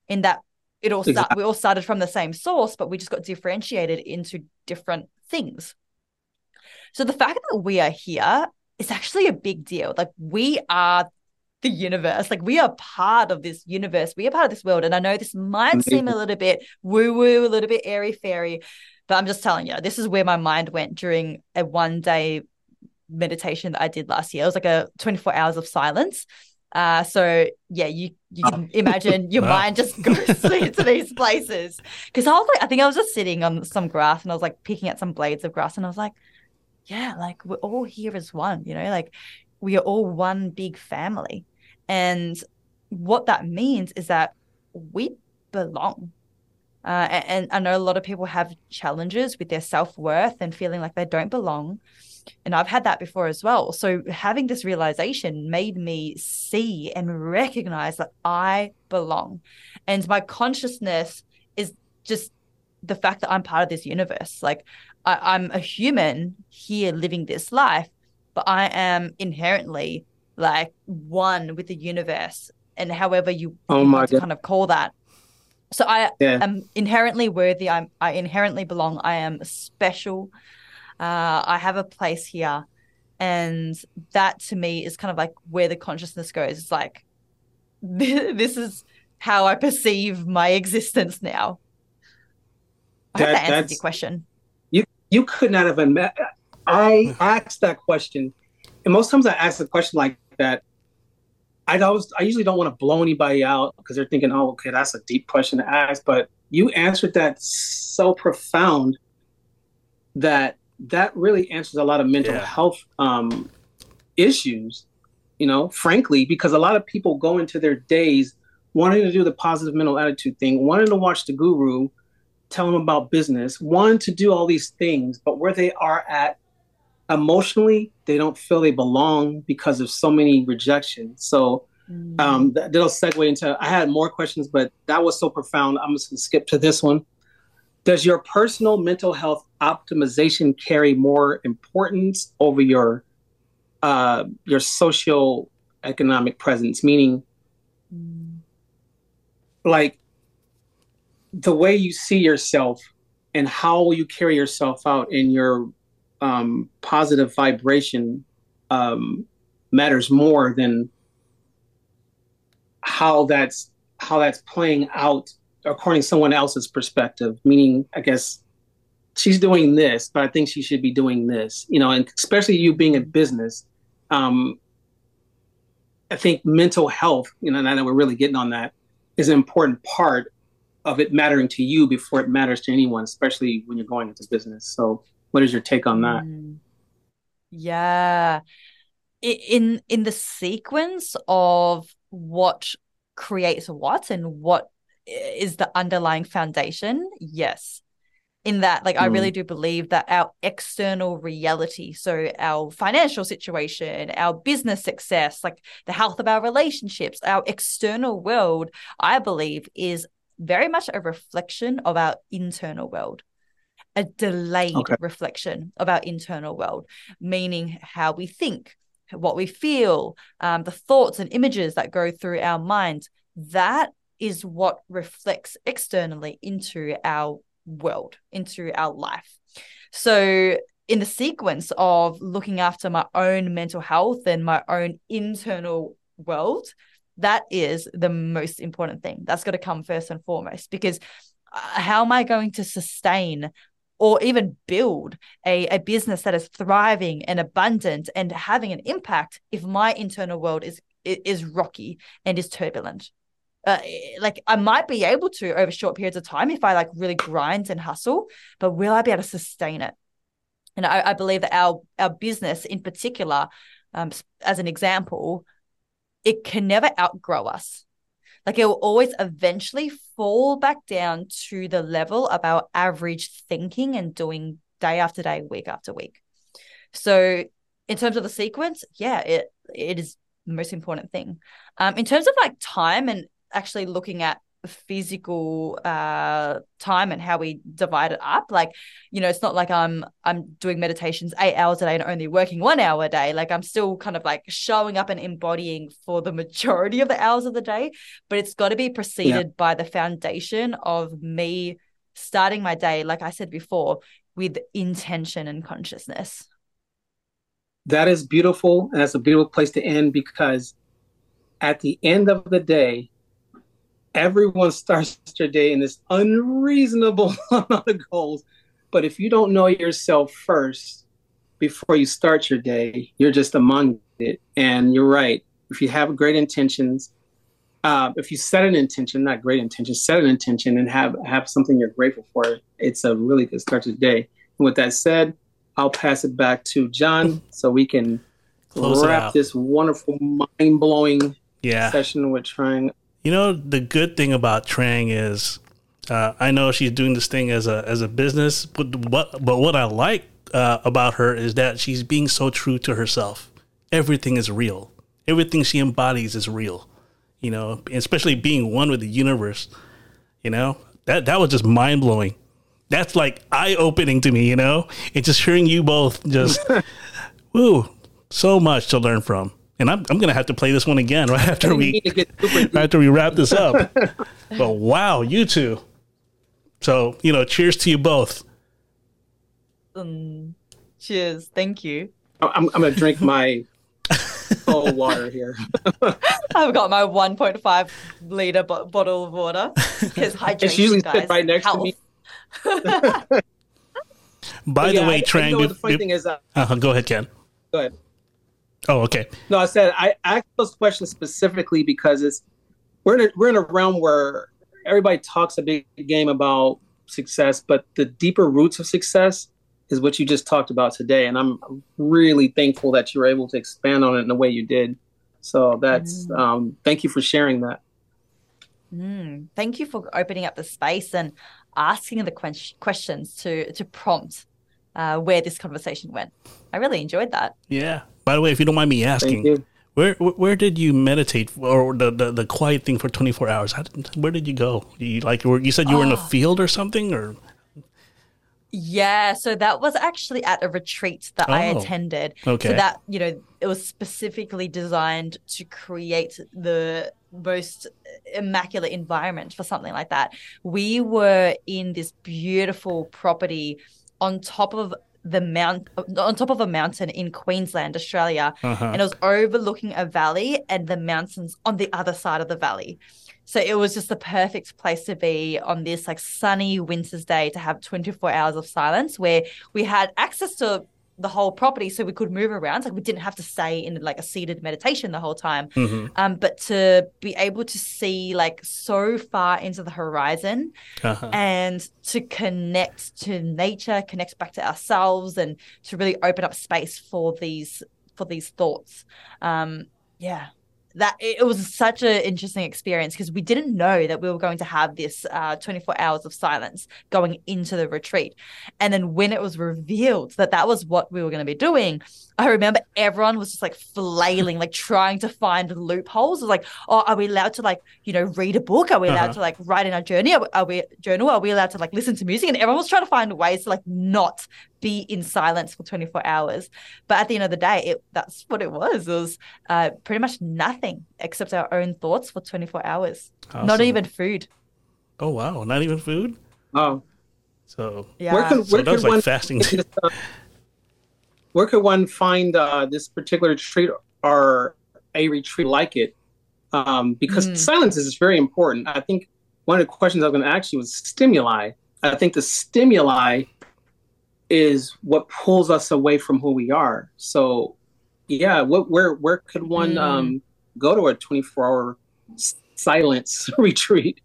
in that it all start, we all started from the same source, but we just got differentiated into different things. So the fact that we are here is actually a big deal. Like we are the universe. Like we are part of this universe. We are part of this world. And I know this might Amazing. seem a little bit woo woo, a little bit airy fairy, but I'm just telling you, this is where my mind went during a one day meditation that I did last year. It was like a 24 hours of silence. Uh, so yeah, you you can imagine your mind just goes to these places. Because I was like, I think I was just sitting on some grass and I was like picking at some blades of grass and I was like, yeah, like we're all here as one, you know, like we are all one big family. And what that means is that we belong. Uh, and, and I know a lot of people have challenges with their self worth and feeling like they don't belong. And I've had that before as well. So having this realization made me see and recognize that I belong. And my consciousness is just the fact that I'm part of this universe. Like I, am a human here living this life, but I am inherently like one with the universe. And however you, oh God. kind of call that. So I yeah. am inherently worthy. I'm, I inherently belong. I am special. Uh, I have a place here. And that to me is kind of like where the consciousness goes. It's like, this is how I perceive my existence now. I hope That- that answers your question. You you could not have met. I asked that question, and most times I ask the question like that. I always I usually don't want to blow anybody out because they're thinking, "Oh, okay, that's a deep question to ask." But you answered that so profound that that really answers a lot of mental Yeah. health um, issues. You know, frankly, because a lot of people go into their days wanting to do the positive mental attitude thing, wanting to watch the guru, tell them about business, wanting to do all these things, but where they are at emotionally, they don't feel they belong because of so many rejections. So um, that, that'll segue into. I had more questions, but that was so profound. I'm just gonna skip to this one. Does your personal mental health optimization carry more importance over your uh, your social economic presence? Meaning, Mm. like the way you see yourself and how you carry yourself out in your um, positive vibration um, matters more than how that's how that's playing out according to someone else's perspective. Meaning i guess she's doing this but i think she should be doing this you know and especially you being in business um, i think mental health you know and i know we're really getting on that is an important part of it mattering to you before it matters to anyone especially when you're going into business. So what is your take on that Mm. Yeah. In in the sequence of what creates what and what is the underlying foundation, yes. In that, like, I really do believe that our external reality, so our financial situation, our business success, like the health of our relationships, our external world, I believe is very much a reflection of our internal world a delayed Okay. reflection of our internal world, meaning how we think, what we feel, um, the thoughts and images that go through our mind. That is what reflects externally into our world, into our life. So, in the sequence of looking after my own mental health and my own internal world, that is the most important thing. That's got to come first and foremost because uh, how am I going to sustain or even build a, a business that is thriving and abundant and having an impact if my internal world is is rocky and is turbulent. Uh, like i might be able to over short periods of time if i like really grind and hustle but will i be able to sustain it? And i, I believe that our our business in particular um, as an example it can never outgrow us like it will always eventually fall back down to the level of our average thinking and doing day after day, week after week. So in terms of the sequence, yeah, it it is the most important thing. Um, in terms of like time and actually looking at physical uh time and how we divide it up. Like you know it's not like i'm i'm doing meditations eight hours a day and only working one hour a day. Like i'm still kind of like showing up and embodying for the majority of the hours of the day. But it's got to be preceded by the foundation of me starting my day like i said before with intention and consciousness. That is beautiful and that's a beautiful place to end because at the end of the day everyone starts their day in this unreasonable amount of goals but if you don't know yourself first before you start your day you're just among it and you're right if you have great intentions uh, if you set an intention not great intention set an intention and have have something you're grateful for it's a really good start to the day and with that said I'll pass it back to John so we can Close wrap this wonderful, mind blowing Yeah. session with Trang. You know, the good thing about Trang is, uh, I know she's doing this thing as a as a business, but what but what I like uh, about her is that she's being so true to herself. Everything is real. Everything she embodies is real. You know, especially being one with the universe. You know, that that was just mind blowing. That's like eye opening to me. You know, and just hearing you both just, woo, so much to learn from. And I'm I'm gonna have to play this one again right after We we need to get super deep. after we wrap this up. but wow, you two. So, you know, cheers to you both. um, cheers thank you I'm, I'm gonna drink my cold water here. I've got my 1.5 liter bo- bottle of water because hydration, It's usually guys, right next to me. By Yeah, the way, I- Trang, You know the funny if- thing is? Uh, uh-huh, go ahead, Ken. go ahead. Oh, okay. No, I said I asked those questions specifically because it's we're in a, we're in a realm where everybody talks a big game about success, but the deeper roots of success is what you just talked about today, and I'm really thankful that you were able to expand on it in the way you did. So that's Mm. um, thank you for sharing that. Mm, thank you for opening up the space and asking the que- questions to to prompt uh, where this conversation went. I really enjoyed that. Yeah. By the way, if you don't mind me asking, where where where did you meditate or the, the, the quiet thing for 24 hours? How did, where did you go? You like you said you were in the Oh. Ah. field or something or Yeah, so that was actually at a retreat that I Oh, attended. okay. So that, you know, it was specifically designed to create the most immaculate environment for something like that. We were in this beautiful property on top of the mount on top of a mountain in Queensland, Australia, uh-huh. and it was overlooking a valley and the mountains on the other side of the valley. So it was just the perfect place to be on this like sunny winter's day to have 24 hours of silence where we had access to the whole property so we could move around. Like we didn't have to stay in like a seated meditation the whole time. Mhm. Um, but to be able to see like so far into the horizon Uh-huh. and to connect to nature, connect back to ourselves, and to really open up space for these for these thoughts. Um, yeah, that it was such an interesting experience because we didn't know that we were going to have this uh, 24 hours of silence going into the retreat, and then when it was revealed that that was what we were going to be doing. I remember everyone was just like flailing, like trying to find loopholes. It was like, oh, are we allowed to like, you know, read a book? Are we allowed Uh-huh. to like write in our journey? Are we, are we journal? Are we allowed to like listen to music? And everyone was trying to find ways to like not be in silence for 24 hours. But at the end of the day, it that's what it was. It was uh, pretty much nothing except our own thoughts for 24 hours. Not even food. Oh wow, not even food. Oh, So Yeah. where can so where that was could like one fasting. Where could one find uh, this particular retreat or a retreat like it? Um, because Mm. silence is very important. I think one of the questions I was going to ask you was stimuli. I think the stimuli is what pulls us away from who we are. So, yeah, what where where could one Mm. um, go to a twenty four hour silence retreat?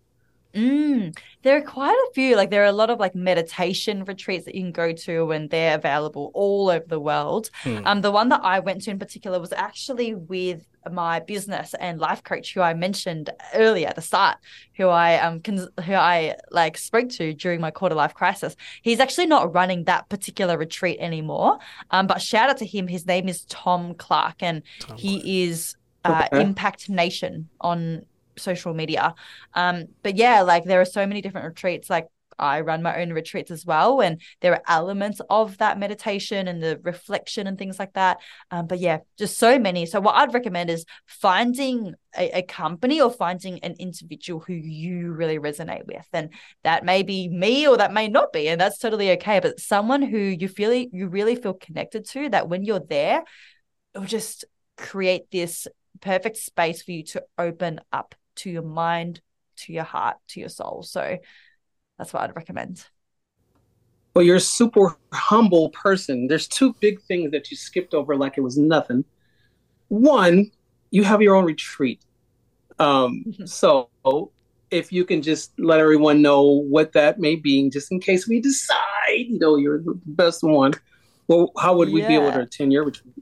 Mm, there are quite a few. Like there are a lot of like meditation retreats that you can go to, and they're available all over the world. Hmm. Um, the one that I went to in particular was actually with my business and life coach, who I mentioned earlier at the start, who I um cons- who I like spoke to during my quarter life crisis. He's actually not running that particular retreat anymore. Um, but shout out to him. His name is Tom Clark, and Tom he is uh, Okay. Impact Nation on social media. Um, but yeah, like there are so many different retreats. Like I run my own retreats as well, and there are elements of that meditation and the reflection and things like that. Um, but yeah, just so many. So what I'd recommend is finding a, a company or finding an individual who you really resonate with, and that may be me or that may not be, and that's totally okay. But someone who you feel you really feel connected to, that when you're there, it'll just create this perfect space for you to open up to your mind, to your heart, to your soul. So that's what I'd recommend. Well, you're a super humble person. There's two big things that you skipped over like it was nothing. One, you have your own retreat. Um, Mhm. so if you can just let everyone know what that may be, just in case we decide, you know, you're the best one. Well, how would we be able to Yeah. attend your retreat?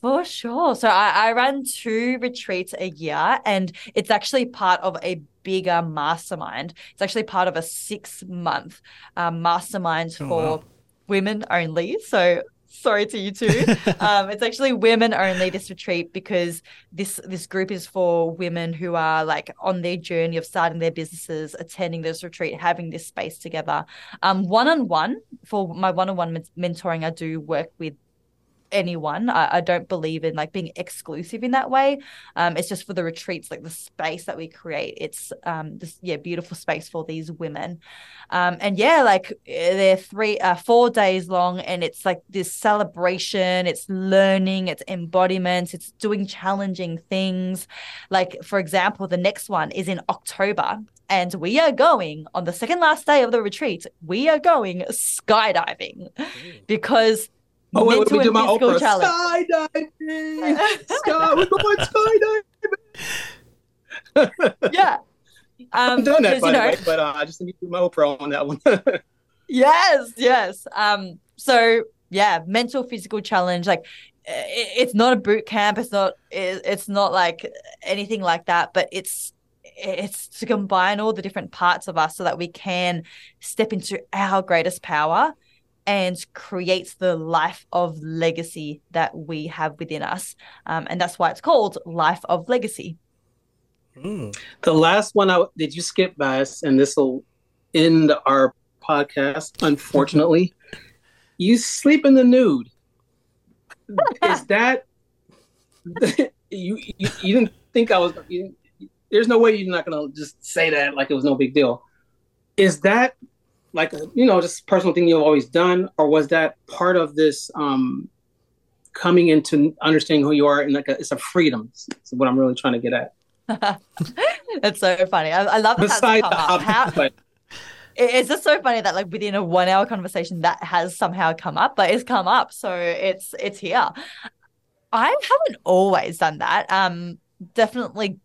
For sure. So I, I run two retreats a year, and it's actually part of a bigger mastermind. It's actually part of a six month um, mastermind Oh, for wow. women only. So sorry to you too. um, it's actually women only this retreat because this this group is for women who are like on their journey of starting their businesses, attending this retreat, having this space together. Um, one on one for my one on one mentoring, I do work with anyone. I, I, don't believe in like being exclusive in that way. Um, it's just for the retreats, like the space that we create. It's um, this yeah beautiful space for these women, um, and yeah, like they're three uh, four days long, and it's like this celebration. It's learning, it's embodiment, it's doing challenging things. Like for example, the next one is in October. And we are going on the second last day of the retreat. We are going skydiving because Oh, wait, wait, we do my Oprah. Skydiving. Sky, we're going skydiving. yeah. Um, I'm doing that, by the way, but uh, I just need to do my Oprah on that one. yes, yes. Um, so yeah, mental physical challenge. Like, it's not a boot camp. It's not. It's not like anything like that. But it's it's to combine all the different parts of us so that we can step into our greatest power and creates the life of legacy that we have within us. Um, and that's why it's called Life of Legacy. Mm. The last one, I, did you skip by us, And this will end our podcast, unfortunately. you sleep in the nude. Is that you, you? You didn't think I was. You, there's no way you're not gonna just say that like it was no big deal. Is that like a, you know just personal thing you've always done? Or was that part of this um coming into understanding who you are and like a, it's a freedom That's what i'm really trying to get at. That's so funny. I, I love that Besides come How, but, it's just so funny that like within a one hour conversation that has somehow come up but it's come up so it's it's here. I haven't always done that. Um definitely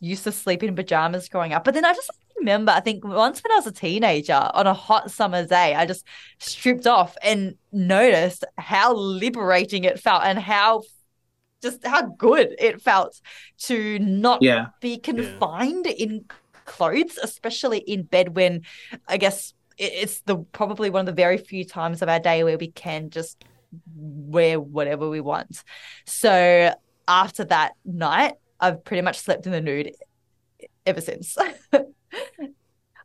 used to sleep in pajamas growing up but then i just remember, I think once when I was a teenager on a hot summer day, I just stripped off and noticed how liberating it felt and how just how good it felt to not yeah. be confined yeah. in clothes, especially in bed when I guess it's the probably one of the very few times of our day where we can just wear whatever we want. So after that night, I've pretty much slept in the nude ever since.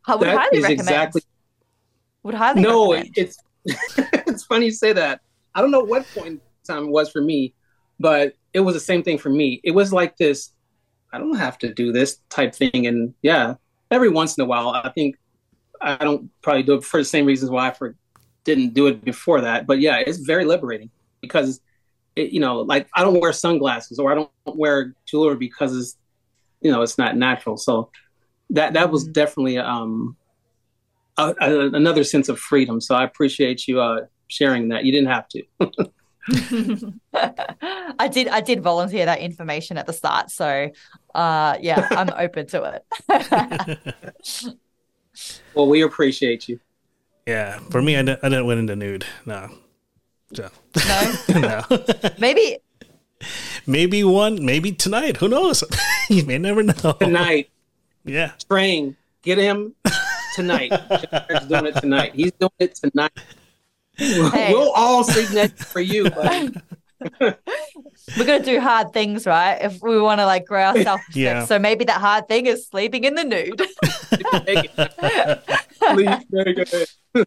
I would that highly recommend. Exactly... Would highly no, recommend. it's it's funny you say that. I don't know what point in time it was for me, but it was the same thing for me. It was like this. I don't have to do this type thing, and yeah, every once in a while, I think I don't probably do it for the same reasons why I for, didn't do it before that. But yeah, it's very liberating because it, you know, like I don't wear sunglasses or I don't wear jewelry because it's you know it's not natural. So that that was mm-hmm. definitely um, a, a, another sense of freedom. So I appreciate you uh, sharing that. You didn't have to. I did. I did volunteer that information at the start, so uh, yeah, I'm open to it. well, we appreciate you. Yeah, for me, I didn't, I didn't went into nude. No, so. no, no. Maybe, maybe one. Maybe tonight. Who knows? you may never know. Tonight. Yeah. Trang. Get him tonight. He's doing it tonight. He's doing it tonight. Hey. We'll all sing that for you, buddy. We're gonna do hard things, right? If we want to like grow ourselves, Yeah. So maybe that hard thing is sleeping in the nude.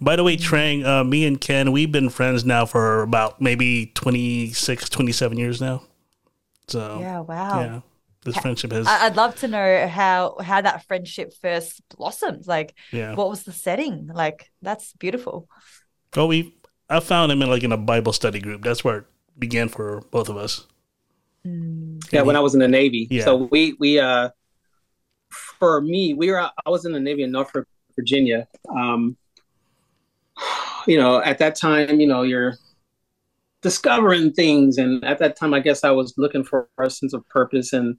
By the way, Trang, uh, me and Ken, we've been friends now for about maybe 26, 27 years now. So yeah, wow. Yeah this friendship has. I'd love to know how how that friendship first blossomed. Like, yeah. what was the setting? Like, that's beautiful. Well, we I found him in like in a Bible study group. That's where it began for both of us. Mm. Yeah, when I was in the Navy. Yeah. So we we uh for me, we were I was in the Navy in Norfolk, Virginia. Um you know, at that time, you know, you're discovering things and at that time I guess I was looking for a sense of purpose and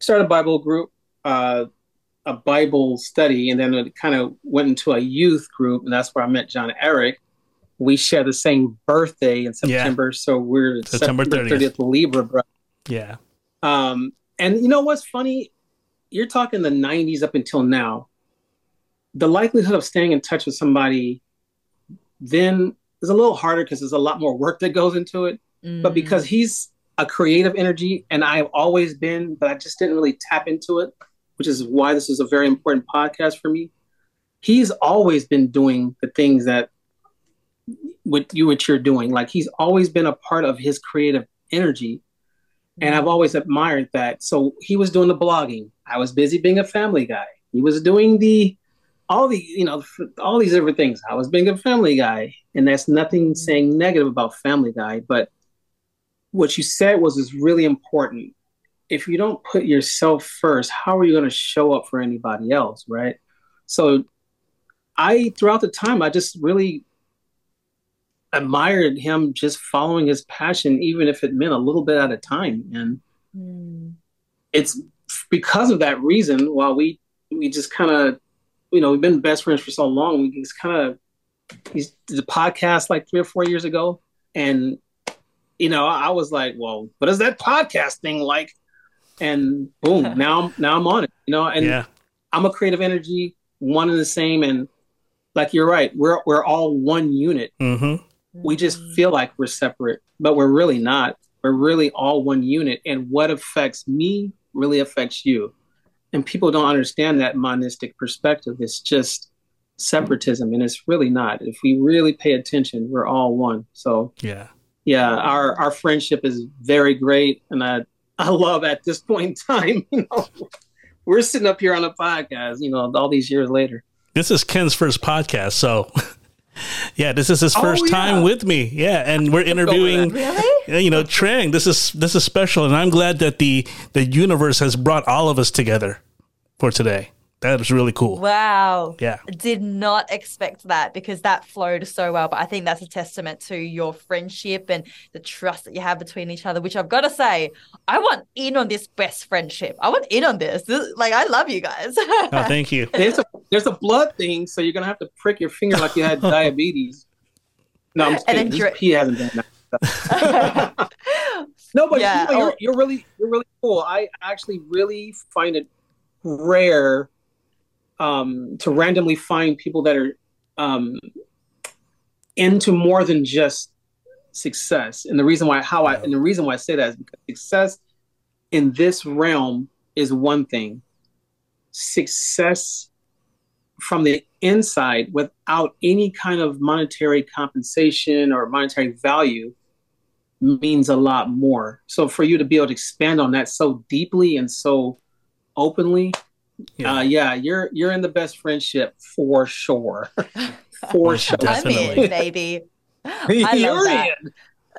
started a Bible group, uh, a Bible study, and then it kind of went into a youth group, and that's where I met John Eric. We share the same birthday in September, yeah. so we're September 30th, Libra, bro. Yeah. Um, and you know what's funny? You're talking the 90s up until now. The likelihood of staying in touch with somebody then is a little harder because there's a lot more work that goes into it. Mm. But because he's a creative energy, and I've always been, but I just didn't really tap into it, which is why this is a very important podcast for me. He's always been doing the things that what you what you're doing. Like he's always been a part of his creative energy, and I've always admired that. So he was doing the blogging. I was busy being a family guy. He was doing the all the you know all these different things. I was being a family guy, and that's nothing saying negative about Family Guy, but what you said was is really important. If you don't put yourself first, how are you going to show up for anybody else, right? So, I throughout the time, I just really admired him just following his passion, even if it meant a little bit at a time. And Mm. it's because of that reason while we we just kind of you know we've been best friends for so long we just kind of a podcast like three or four years ago and you know i was like well what is that podcast thing like and boom now I'm now i'm on it you know and yeah. i'm a creative energy one and the same and like you're right we're we're all one unit Mm-hmm. we just feel like we're separate, but we're really not. We're really all one unit, and what affects me really affects you. And people don't understand that monistic perspective. It's just separatism, and it's really not. If we really pay attention, we're all one. So Yeah. Yeah, our our friendship is very great, and I I love at this point in time, you know, we're sitting up here on a podcast, you know, all these years later. This is Ken's first podcast, so yeah, this is his Oh, first time with me. Yeah, and we're interviewing Really? Uh, you know Trang. This is this is special, and I'm glad that the the universe has brought all of us together for today. That is really cool. Wow. Yeah. Did not expect that because that flowed so well. But I think that's a testament to your friendship and the trust that you have between each other, which I've got to say, I want in on this best friendship. I want in on this. this like, I love you guys. Oh, thank you. There's a there's a blood thing, so you're gonna have to prick your finger like you had diabetes. No, I'm just kidding. then This dri- P hasn't done that. No, but Yeah, you know, you're, you're really you're really cool. I actually really find it rare um, to randomly find people that are um, into more than just success. And the reason why how I and the reason why I say that is because success in this realm is one thing. Success from the inside without any kind of monetary compensation or monetary value means a lot more. So for you to be able to expand on that so deeply and so openly, Yeah. uh, yeah, you're you're in the best friendship for sure. for sure. I'm Definitely. in, baby. I love You're that. in.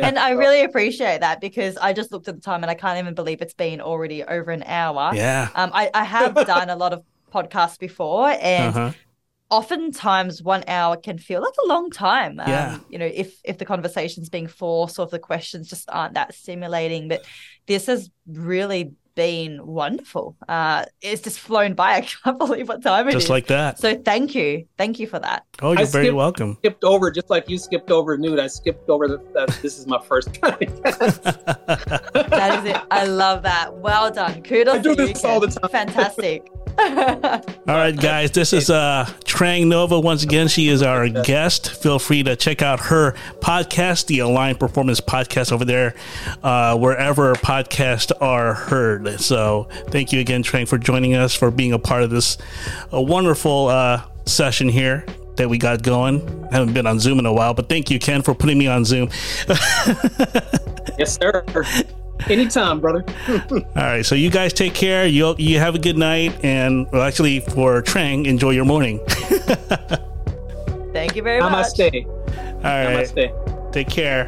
and I really appreciate that because I just looked at the time and I can't even believe it's been already over an hour. Yeah. Um, I, I have done a lot of podcasts before, and Uh-huh. oftentimes one hour can feel like a long time. Um, Yeah. You know, if if the conversation's being forced or if the questions just aren't that stimulating. But this has really been wonderful. Uh, it's just flown by. I can't believe what time it is. Just like that. so thank you, thank you for that. Oh, you're I very skipped- welcome. Skipped over just like you skipped over nude. I skipped over that. This is my first time. That is it. I love that. Well done. Kudos I do to you, this all the time. Fantastic. All right, guys, this is uh, Trang Nova. Once again, she is our guest. Feel free to check out her podcast, the Aligned Performance Podcast, over there, uh, wherever podcasts are heard. So, thank you again, Trang, for joining us, for being a part of this a wonderful uh, session here that we got going. I haven't been on Zoom in a while, but thank you, Ken, for putting me on Zoom. yes, sir. Anytime, brother. All right, so you guys take care. You you have a good night, and well, actually, for Trang, enjoy your morning. Thank you very much. Namaste. All right, Namaste. take care.